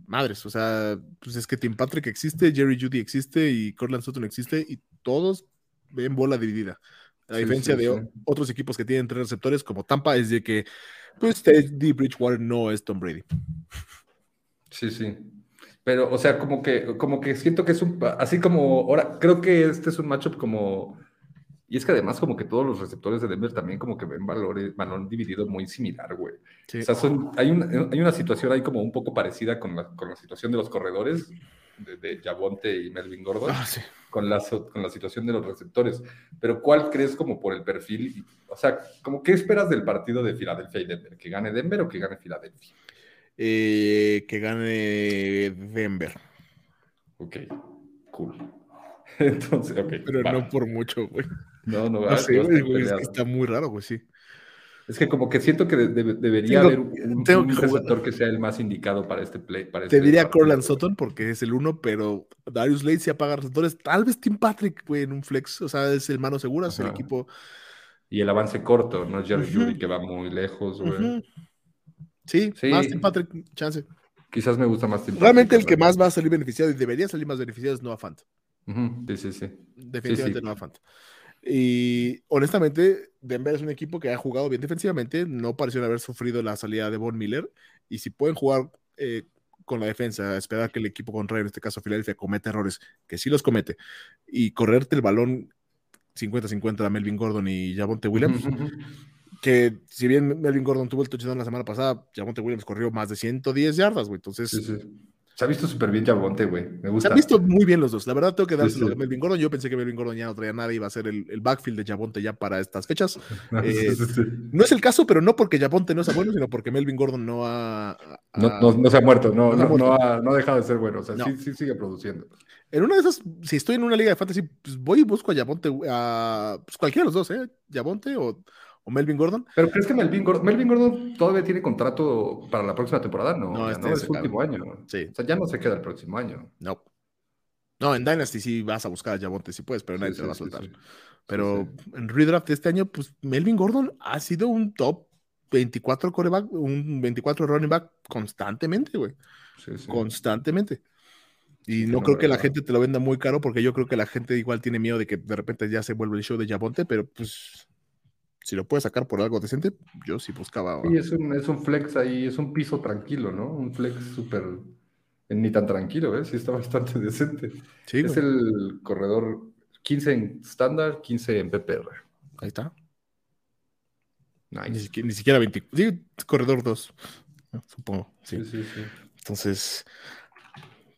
madres, o sea, pues es que Tim Patrick existe, Jerry Judy existe y Cortland Sutton existe y todos ven bola dividida. A diferencia de otros equipos que tienen tres receptores como Tampa es de que pues Teddy Bridgewater no es Tom Brady. Sí, sí. Pero, o sea, como que, como que siento que es un, así como, ahora, creo que este es un matchup como y es que además como que todos los receptores de Denver también como que ven valores, balón dividido muy similar, güey. O sea, son, hay, una, hay una situación ahí como un poco parecida con la, con la situación de los corredores, de, de Javonte y Melvin Gordon, ah, sí. con, la, con la situación de los receptores. Pero ¿cuál crees como por el perfil? O sea, como ¿qué esperas del partido de Filadelfia y Denver? ¿Que gane Denver o que gane Filadelfia? Eh, que gane Denver. Ok, cool. [LAUGHS] Entonces, ok. Pero no por mucho, güey. No, no, no sé, güey, es que está muy raro, güey, sí. Es que como que siento que debería haber un, receptor que sea el más indicado para este play. Para Te este diría Corland Sutton porque es el uno, pero Darius Lacey apaga receptores. Tal vez Tim Patrick, güey, en un flex. O sea, es el mano segura, es el equipo. Y el avance corto, ¿no? Jerry Judy que va muy lejos, güey. Sí, Sí. más Tim Patrick, chance. Quizás me gusta más Tim Realmente el Patrick, que más va a salir beneficiado y debería salir más beneficiado es Noah Fant. Sí, sí, sí. Definitivamente Sí, sí. Noah Fant. Y honestamente, Denver es un equipo que ha jugado bien defensivamente. No pareció haber sufrido la salida de Von Miller. Y si pueden jugar eh, con la defensa, esperar que el equipo contrario, en este caso Filadelfia, cometa errores, que sí los comete, y correrte el balón 50-50 a Melvin Gordon y Javonte Williams, que si bien Melvin Gordon tuvo el touchdown la semana pasada, Javonte Williams corrió más de 110 yardas, güey. Entonces, sí. Se ha visto súper bien Javonte, güey. Me se gusta. han visto muy bien los dos. La verdad, tengo que Sí, dárselo sí. a Melvin Gordon. Yo pensé que Melvin Gordon ya no traía nada, iba a ser el, el backfield de Javonte ya para estas fechas. [LAUGHS] Eh, Sí, sí, sí. No es el caso, pero no porque Javonte no sea bueno, sino porque Melvin Gordon no ha. No, ha- no, no se ha muerto, no, no se ha no, muerto. ha, no ha dejado de ser bueno. O sea, sí, sí sigue produciendo. En una de esas, si estoy en una liga de fantasy, pues voy y busco a Javonte, a pues cualquiera de los dos, ¿eh? Javonte o, o Melvin Gordon. Pero ¿crees que Melvin Gordon, Melvin Gordon todavía tiene contrato para la próxima temporada? No, No, este no, es su último año. Sí. O sea, ya no se queda el próximo año. No. No, en Dynasty sí vas a buscar a Javonte, si puedes, pero nadie Sí, te lo va a soltar. sí, sí. Pero en redraft este año, pues Melvin Gordon ha sido un top 24 coreback, un 24 running back constantemente, güey. Constantemente. Y no no, creo que la gente te lo venda muy caro, porque yo creo que la gente igual tiene miedo de que de repente ya se vuelva el show de Javonte, pero pues si lo puedes sacar por algo decente, yo sí buscaba. Sí, es un, es un flex ahí, es un piso tranquilo, ¿no? Un flex súper. eh, Ni tan tranquilo, ¿eh? Sí, está [LAUGHS] bastante decente. Sí, es güey. el corredor 15 en estándar, 15 en PPR. Ahí está. Ni siquiera, ni siquiera 20. Sí, corredor 2, supongo. Sí. Sí, sí. Entonces,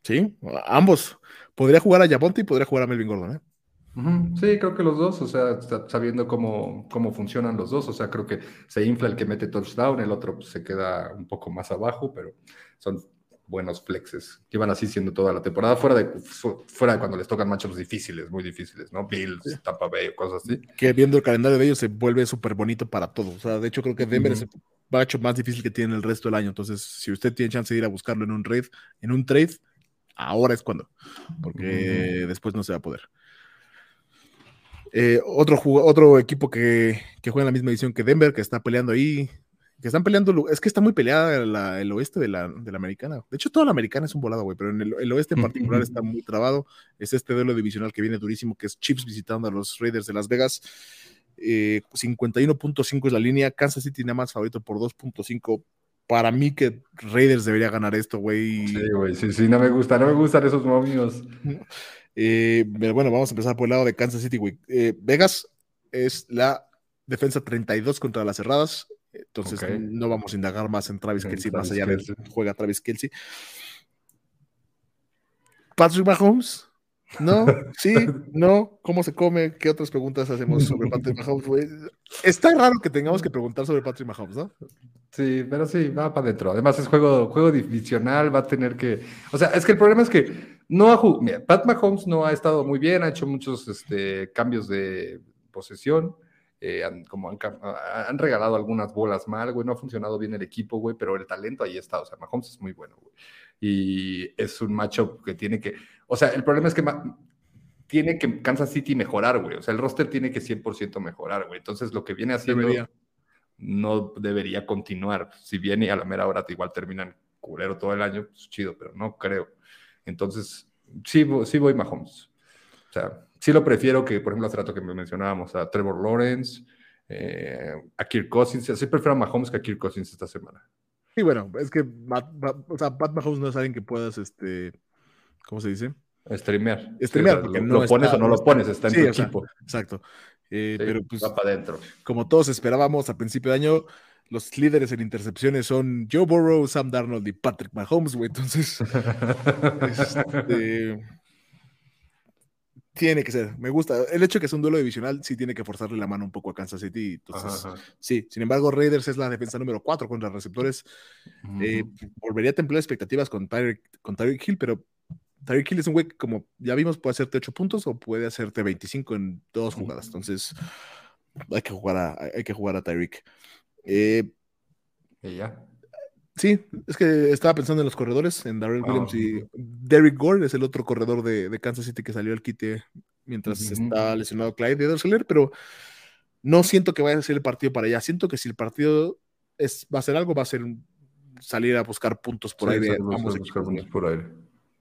sí, ambos. Podría jugar a Javonte y podría jugar a Melvin Gordon, ¿eh? Sí, creo que los dos, o sea, sa- sabiendo cómo, cómo funcionan los dos, o sea, creo que se infla el que mete touchdown, el otro pues, se queda un poco más abajo, pero son buenos flexes. Llevan así siendo toda la temporada, fuera de, fu- fuera de cuando les tocan matchups difíciles, muy difíciles, ¿no? Bills, Tampa Bay, cosas así. que viendo el calendario de ellos se vuelve súper bonito para todos. O sea, de hecho creo que Denver es el macho más difícil que tiene el resto del año. Entonces, si usted tiene chance de ir a buscarlo en un trade, en un trade, ahora es cuando, porque después no se va a poder. Eh, otro, otro equipo que, que juega en la misma edición que Denver, que está peleando ahí, que están peleando, es que está muy peleada la- el oeste de la, de la americana. De hecho, toda la americana es un volado, güey, pero en el, el oeste en particular está muy trabado. Es este duelo divisional que viene durísimo, que es Chiefs visitando a los Raiders de Las Vegas. Eh, 51.5 es la línea. Kansas City nada más favorito por 2.5. Para mí que Raiders debería ganar esto, güey. Sí, güey, sí, sí, no me gusta, no me gustan esos momios. Eh, pero bueno, vamos a empezar por el lado de Kansas City. Eh, Vegas es la defensa 32 contra las cerradas. Entonces no vamos a indagar más en Travis Kelsey, más allá de juega Travis Kelsey. Patrick Mahomes. No, [LAUGHS] sí, no, ¿cómo se come? ¿Qué otras preguntas hacemos sobre Patrick Mahomes? Está raro que tengamos que preguntar sobre Patrick Mahomes, ¿no? Sí, pero sí, va para adentro. Además es juego, juego divisional, va a tener que... O sea, es que el problema es que no ha jugado... Mira, Pat Mahomes no ha estado muy bien, ha hecho muchos este, cambios de posesión, eh, han, como han, regalado algunas bolas mal, güey, no ha funcionado bien el equipo, güey, pero el talento ahí está, o sea, Mahomes es muy bueno, güey. Y es un matchup que tiene que... O sea, el problema es que... Ma- tiene que Kansas City mejorar, güey. O sea, el roster tiene que 100% mejorar, güey. Entonces, lo que viene haciendo Debería. no debería continuar. Si viene a la mera hora igual terminan culero todo el año, pues chido, pero no creo. Entonces, sí, sí voy Mahomes. O sea, sí lo prefiero que, por ejemplo, hace rato que me mencionábamos a Trevor Lawrence, eh, a Kirk Cousins. Sí prefiero a Mahomes que a Kirk Cousins esta semana. Y bueno, es que Matt- Matt- o sea, Pat Mahomes no es alguien que puedas, este, ¿cómo se dice? Streamear. Streamear, porque lo, no lo pones está- o no no lo está- pones, está en Sí, tu sea, equipo. Exacto. Eh, Sí, pero pues, va para adentro. como todos esperábamos a principio de año, los líderes en intercepciones son Joe Burrow, Sam Darnold y Patrick Mahomes, güey. Entonces, este, tiene que ser. Me gusta. El hecho de que es un duelo divisional sí tiene que forzarle la mano un poco a Kansas City. Entonces, Ajá, ajá. sí. Sin embargo, Raiders es la defensa número 4 contra receptores. Eh, volvería a templar expectativas con Tyreek, con Tyreek Hill, pero Tyreek Hill es un güey que, como ya vimos, puede hacerte 8 puntos o puede hacerte 25 en dos jugadas. Entonces, hay que jugar a, hay que jugar a Tyreek. Eh, Y ya. sí, es que estaba pensando en los corredores, en Darrell Ah, Williams y. Derrick Gore, es el otro corredor de, de Kansas City que salió al quite mientras está lesionado Clyde Edersler, pero no siento que vaya a ser el partido para allá. Siento que si el partido es, va a ser algo, va a ser salir a buscar puntos por Sí, aire. a buscar puntos por aire.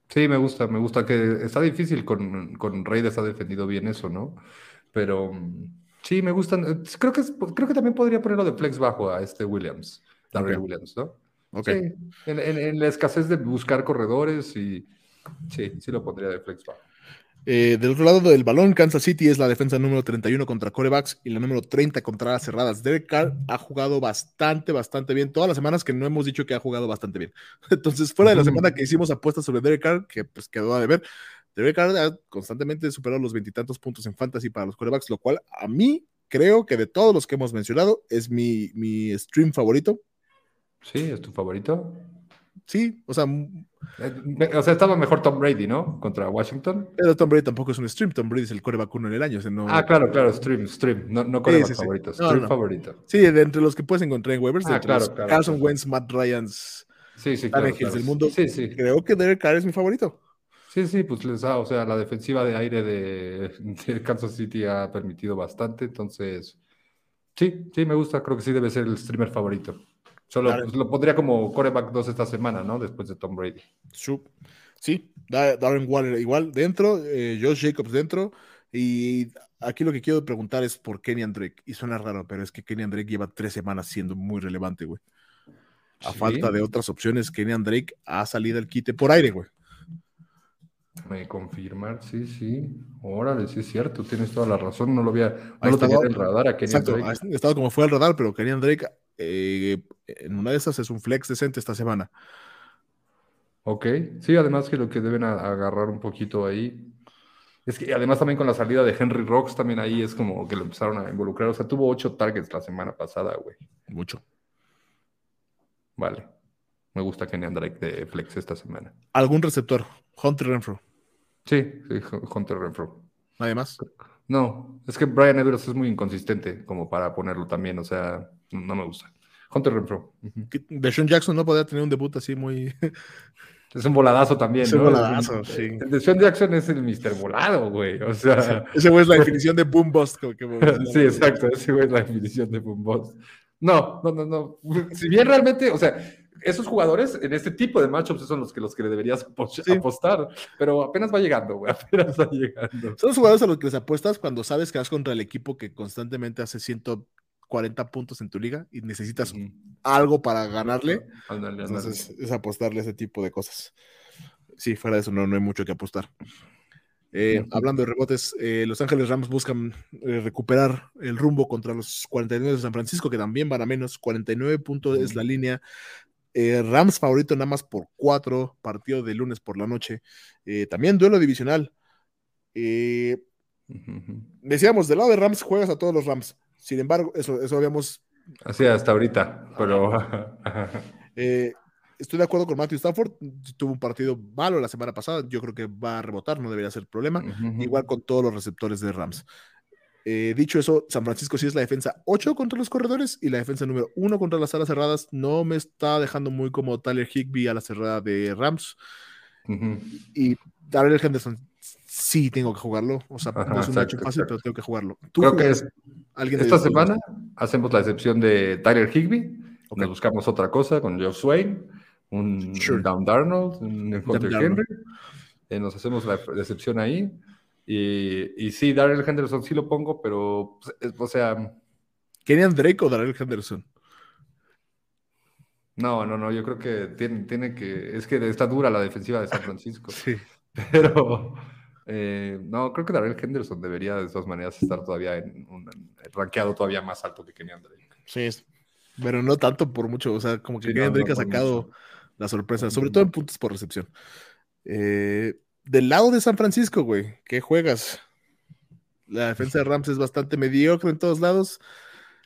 Sí, me gusta, me gusta que está difícil con, con Raiders ha defendido bien eso, ¿no? Pero mm, sí, me gustan. eh, Creo que, es- creo que también podría ponerlo de flex bajo a este Williams, Darrell Ok. Williams, ¿no? Ok. Sí, en, en- en la escasez de buscar corredores y sí, sí lo pondría de flex bajo. Eh, del otro lado del balón, Kansas City es la defensa número 31 contra corebacks y la número 30 contra las cerradas. Derek Carr ha jugado bastante, bastante bien. Todas las semanas que no hemos dicho que ha jugado bastante bien. [LAUGHS] Entonces, fuera de la semana que hicimos apuestas sobre Derek Carr, que pues quedó a deber, Derek Carr ha constantemente superado los veintitantos puntos en fantasy para los corebacks, lo cual a mí creo que de todos los que hemos mencionado es mi, mi stream favorito. Sí, es tu favorito. Sí, o sea, Eh, O sea, estaba mejor Tom Brady, ¿no? Contra Washington. pero Tom Brady tampoco es un stream. Tom Brady es el coreback uno en el año. o sea, no- Ah, claro, claro, stream, stream, no, no coreback sí, sí. favorito, stream no. favorito. Sí, de entre los que puedes encontrar en waivers, Ah, claro, claro, Carson claro. Wentz, Matt Ryans, Sí, sí, claro, Tannehill claro. del mundo. Sí, sí. Creo que Derek Carr es mi favorito. Sí, sí, pues les da, o sea, la defensiva de aire de, [LAUGHS] de Kansas City ha permitido bastante, entonces, sí, sí, me gusta, creo que sí debe ser el streamer favorito. Solo Claro. pues, lo pondría como coreback 2 esta semana, ¿no? Después de Tom Brady. Sí, Da- Darren Waller igual dentro, eh, Josh Jacobs dentro. Y aquí lo que quiero preguntar es por Kenny Drake. Y suena raro, pero es que Kenny Drake lleva tres semanas siendo muy relevante, güey. A Sí. falta de otras opciones, Kenny Drake ha salido al quite por aire, güey. Me confirmar, sí, sí. Órale, sí es cierto, tienes toda la razón, no lo había, no Ahí lo tenía en el radar a Kenny Exacto, Drake. ha estado como fue al radar, pero Kenny Drake eh, en una de esas es un flex decente esta semana. Ok, sí, además que lo que deben a- agarrar un poquito ahí. Es que además también con la salida de Henry Rocks, también ahí es como que lo empezaron a involucrar. O sea, tuvo ocho targets la semana pasada, güey. Mucho. Vale. Me gusta Kenny Drake de Flex esta semana. ¿Algún receptor? Hunter Renfro. Sí, sí, Hunter Renfro. Nadie más. No, es que Brian Edwards es muy inconsistente como para ponerlo también, o sea, no me gusta. Hunter Renfro. ujú. Deshaun Jackson no podría tener un debut así muy. [LAUGHS] Es un voladazo también, Es un ¿no? voladazo, Es un- sí. El de Sean Jackson es el Mr. Volado, güey. O sea, Ese güey es la [LAUGHS] definición de boom bust. como que- sí, exacto. Ese güey es la definición de boom boss. No, no, no, no. Si bien realmente, o sea, esos jugadores en este tipo de matchups son los que, los que le deberías Sí. apostar, pero apenas va llegando, güey. [LAUGHS] Apenas va llegando. Son los jugadores a los que les apuestas cuando sabes que vas contra el equipo que constantemente hace 140 puntos en tu liga y necesitas algo para ganarle. Entonces es apostarle ese tipo de cosas. Sí, fuera de eso no, no hay mucho que apostar. Eh, hablando de rebotes, eh, Los Ángeles Rams buscan eh, recuperar el rumbo contra los 49 de San Francisco, que también van a menos. 49 puntos es la línea. Eh, Rams favorito nada más por 4, partido de lunes por la noche. Eh, también duelo divisional. Eh, decíamos, del lado de Rams juegas a todos los Rams. Sin embargo, eso, eso habíamos Así hasta ahorita, pero. [LAUGHS] Estoy de acuerdo con Matthew Stafford. Tuvo un partido malo la semana pasada. Yo creo que va a rebotar, no debería ser problema. Igual con todos los receptores de Rams. Eh, dicho eso, San Francisco sí es la defensa 8 contra los corredores y la defensa número 1 contra las alas cerradas. No me está dejando muy como Tyler Higby a la cerrada de Rams. Y Darrell Henderson sí tengo que jugarlo. O sea, Ajá, no es un exacto, fácil, exacto. pero tengo que jugarlo. ¿Tú Creo que es, alguien esta semana hacemos la excepción de Tyler Higby. Ok. Nos buscamos otra cosa con Joe Swain, un, Sure. un Down Darnold, un Hunter. Henry. Eh, nos hacemos la excepción ahí. Y, y sí, Darrell Henderson sí lo pongo, pero, pues, es- o sea, ¿Kenyan Drake o Darrell Henderson? no, no, no, yo creo que tiene, tiene que, es que está dura la defensiva de San Francisco, [LAUGHS] Sí. pero eh, no, creo que Darrell Henderson debería de todas maneras estar todavía en un rankeado todavía más alto que Kenyan Drake. Sí, es- pero no tanto por mucho, o sea, como que Sí, Kenyan no, Drake no ha sacado mucho. la sorpresa, sobre todo en puntos por recepción. Eh, del lado de San Francisco, güey, ¿qué juegas? La defensa de Rams es bastante mediocre en todos lados.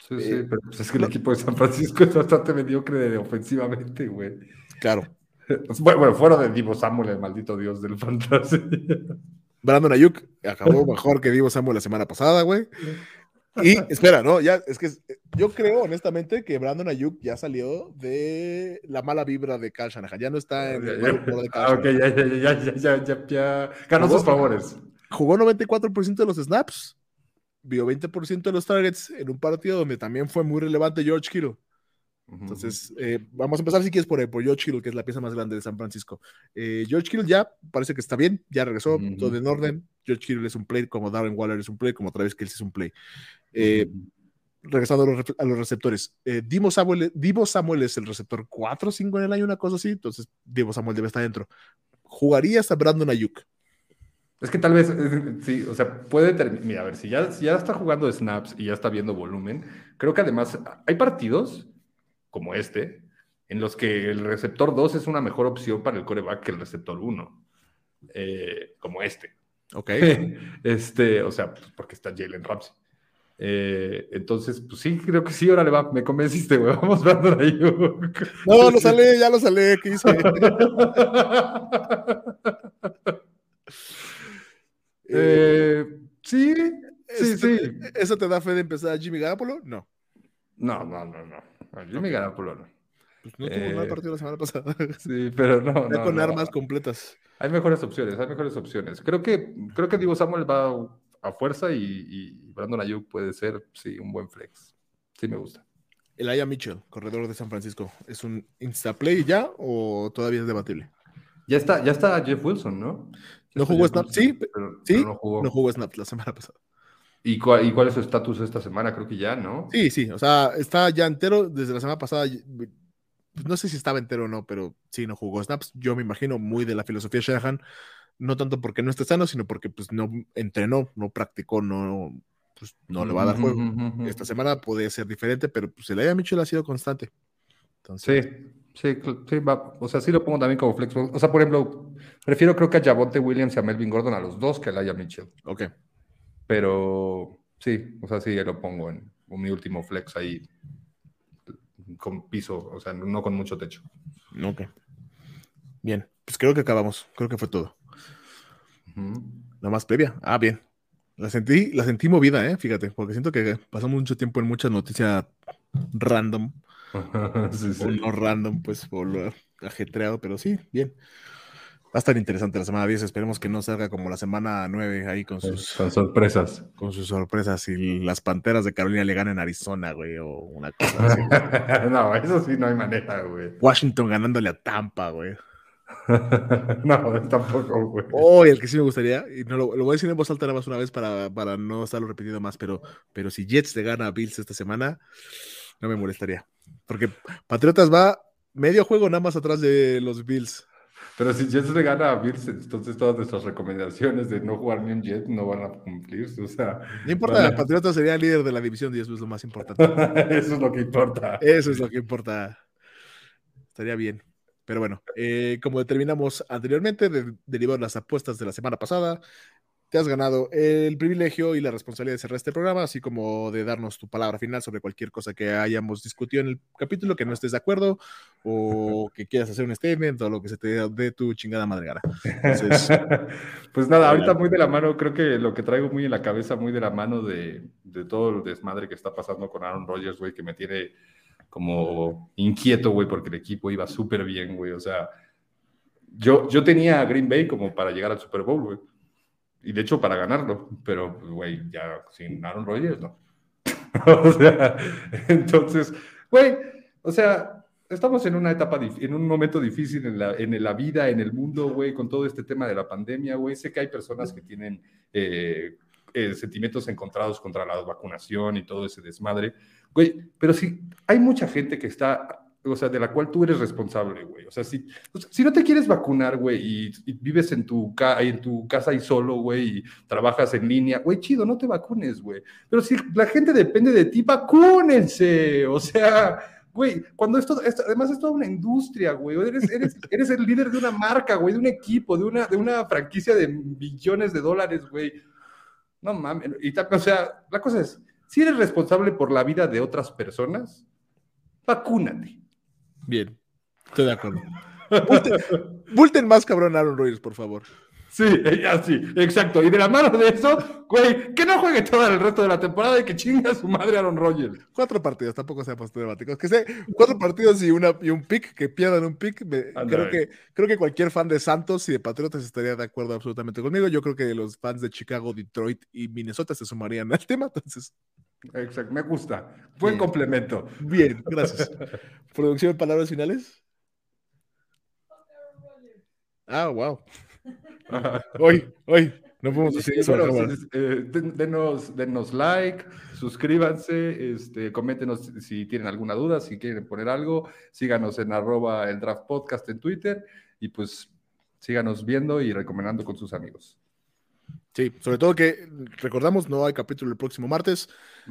Sí, sí, Eh, pero pues es que el no- equipo de San Francisco [LAUGHS] es bastante mediocre ofensivamente, güey. Claro, Bueno, bueno, fuera de Divo Samuel, el maldito dios del fantasy. Brandon Ayuk acabó mejor que Divo Samuel la semana pasada, güey. Y espera, no, ya, es que yo creo honestamente que Brandon Ayuk ya salió de la mala vibra de Kyle Shanahan, ya no está en el mal humor de Kyle Ah, ok, ya, ya, ya, ya, ya, ya. Ganó sus favores. jugó 94% de los snaps, vio 20% de los targets en un partido donde también fue muy relevante George Kittle. Entonces, eh, vamos a empezar si quieres por, por George Kittle, que es la pieza más grande de San Francisco. Eh, George Kittle ya parece que está bien, ya regresó, todo en orden. George Kittle es un play, como Darren Waller es un play, como Travis Kelce es un play. Eh, regresando a los, receptores, Divo, Samuel, Divo Samuel es el receptor 4 o 5 en el año, una cosa así, entonces Divo Samuel debe estar dentro. ¿Jugarías a Brandon Ayuk? Es que tal vez, sí, o sea, puede terminar. Mira, a ver, si ya, si ya está jugando snaps y ya está viendo volumen, creo que además hay partidos como este, en los que el receptor 2 es una mejor opción para el coreback que el receptor 1, eh, como este. Ok. [LAUGHS] este, o sea, pues, porque está Jalen Ramsey. Eh, entonces, pues sí, creo que sí, ahora le va, me convenciste, güey. [LAUGHS] Vamos dando ahí. No, lo sale, ya lo sale, ¿qué hice? [LAUGHS] Eh, sí, sí, sí. ¿Eso te da fe de empezar a Jimmy Garoppolo? No. No, no, no, no. Jimmy Garoppolo no. Pues no tuvo mal partido la semana pasada. [LAUGHS] Sí, pero no. Ya con armas completas. Hay mejores opciones, hay mejores opciones. Creo que, creo que Divo Samuel va a fuerza y, Brandon Ayuk puede ser, sí, un buen flex. Sí, me gusta. Aya Mitchell, corredor de San Francisco, ¿es un instaplay ya o todavía es debatible? Ya está, ya está Jeff Wilson, ¿no? no jugó Snap, sí, sí, no, jugó. Snap la semana pasada. ¿Y cuál, ¿Y cuál, es su estatus esta semana? Creo que ya, ¿no? Sí, sí, o sea, está ya entero desde la semana pasada. Pues, no sé si estaba entero o no, pero sí, no jugó snaps. Yo me imagino muy de la filosofía Shanahan, no tanto porque no esté sano, sino porque pues no entrenó, no practicó, no, pues, no le va a dar juego. Esta semana puede ser diferente, pero pues el Aya Mitchell ha sido constante. Entonces, sí. Sí, sí va. o sea, sí lo pongo también como flex. O sea, por ejemplo, prefiero creo que a Javonte Williams y a Melvin Gordon a los dos que a Laia Mitchell. Ok. Pero sí, o sea, sí lo pongo en, mi último flex ahí con piso, o sea, no con mucho techo. Ok. Bien, pues creo que acabamos. Creo que fue todo. Nada más previa. Ah, bien. La sentí, la sentí movida, ¿eh? Fíjate, porque siento que pasamos mucho tiempo en muchas noticias random. [LAUGHS] no random, pues, por ajetreado, pero sí, bien. Va a estar interesante la semana 10. Esperemos que no salga como la semana 9 ahí con sus sorpresas. Con sus sorpresas y las panteras de Carolina le ganan a Arizona, güey, o una cosa así. [LAUGHS] no, eso sí no hay manera, güey. Washington ganándole a Tampa, güey. [LAUGHS] no, tampoco, güey. Oh, el que sí me gustaría, y no lo, voy a decir en voz alta nada más una vez para, para no estarlo repetido más, pero, pero si Jets le gana a Bills esta semana, no me molestaría. Porque Patriotas va medio juego nada más atrás de los Bills. Pero si Jets le gana a Bills, entonces todas nuestras recomendaciones de no jugar ni un Jet no van a cumplirse. O sea, no importa, Patriotas sería líder de la división y eso es lo más importante. [LAUGHS] eso es lo que importa. Eso es lo que importa. Estaría bien. Pero bueno, eh, como determinamos anteriormente, de, derivado de las apuestas de la semana pasada, te has ganado el privilegio y la responsabilidad de cerrar este programa, así como de darnos tu palabra final sobre cualquier cosa que hayamos discutido en el capítulo, que no estés de acuerdo o que quieras hacer un statement o lo que se te dé tu chingada madre [LAUGHS] pues nada, ahorita muy de la mano, creo que lo que traigo muy en la cabeza, muy de la mano de, de todo el desmadre que está pasando con Aaron Rodgers, güey, que me tiene como inquieto, güey, porque el equipo iba súper bien, güey. O sea, yo, yo tenía a Green Bay como para llegar al Super Bowl, güey y de hecho para ganarlo, pero, güey, ya sin Aaron Rodgers, no. [LAUGHS] o sea, entonces, güey, o sea, estamos en una etapa, en un momento difícil en la, en la vida, en el mundo, güey, con todo este tema de la pandemia, güey. Sé que hay personas que tienen eh, eh, sentimientos encontrados contra la vacunación y todo ese desmadre, güey, pero sí, hay mucha gente que está o sea, de la cual tú eres responsable, güey. O sea, si, si no te quieres vacunar, güey, y, vives en tu, casa y solo, güey, y trabajas en línea, güey, chido, no te vacunes, güey. Pero si la gente depende de ti, vacúnense. O sea, güey, cuando esto, además es toda una industria, güey. Eres, eres, eres el líder de una marca, güey, de un equipo, de una, de una franquicia de billones de dólares, güey. No mames. Y, o sea, la cosa es, si eres responsable por la vida de otras personas, vacúnate. Bien, estoy de acuerdo. Bulten, más cabrón Aaron Rodgers, por favor. Sí, así, exacto. Y de la mano de eso, güey, que no juegue todo el resto de la temporada y que chinga a su madre Aaron Rodgers. Cuatro partidos, tampoco sea dramático. Que sé, cuatro partidos y, una, y un pick, que pierdan un pick. creo, que, creo que cualquier fan de Santos y de Patriotas estaría de acuerdo absolutamente conmigo. Yo creo que los fans de Chicago, Detroit y Minnesota se sumarían al tema, entonces. Exacto, me gusta. Buen complemento. Bien, gracias. [LAUGHS] ¿Producción, palabras finales? Ah, wow. [LAUGHS] hoy, hoy. No podemos decir eso. Eh, denos, denos, like, suscríbanse, este, coméntenos si tienen alguna duda, si quieren poner algo, síganos en arroba el draft podcast en Twitter y pues síganos viendo y recomendando con sus amigos. Sí, sobre todo que recordamos, no hay capítulo el próximo martes.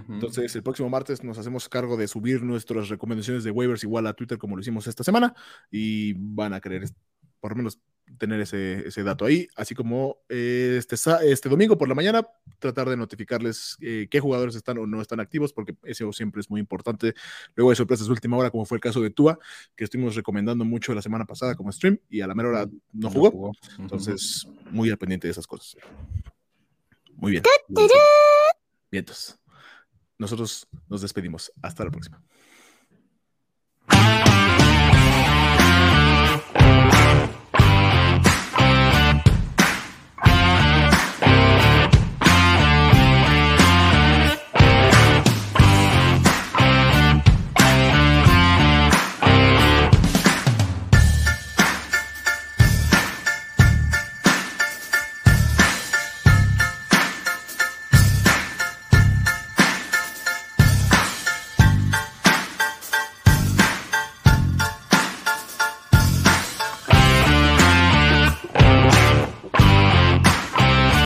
Entonces, el próximo martes nos hacemos cargo de subir nuestras recomendaciones de waivers igual a Twitter como lo hicimos esta semana y van a querer por lo menos tener ese, ese dato ahí, así como eh, este, este domingo por la mañana tratar de notificarles eh, qué jugadores están o no están activos, porque eso siempre es muy importante. Luego hay sorpresas de última hora, como fue el caso de Tua, que estuvimos recomendando mucho la semana pasada como stream y a la mera hora no jugó. Entonces, muy al pendiente de esas cosas. Muy bien. Vientos. Nosotros nos despedimos. Hasta la próxima.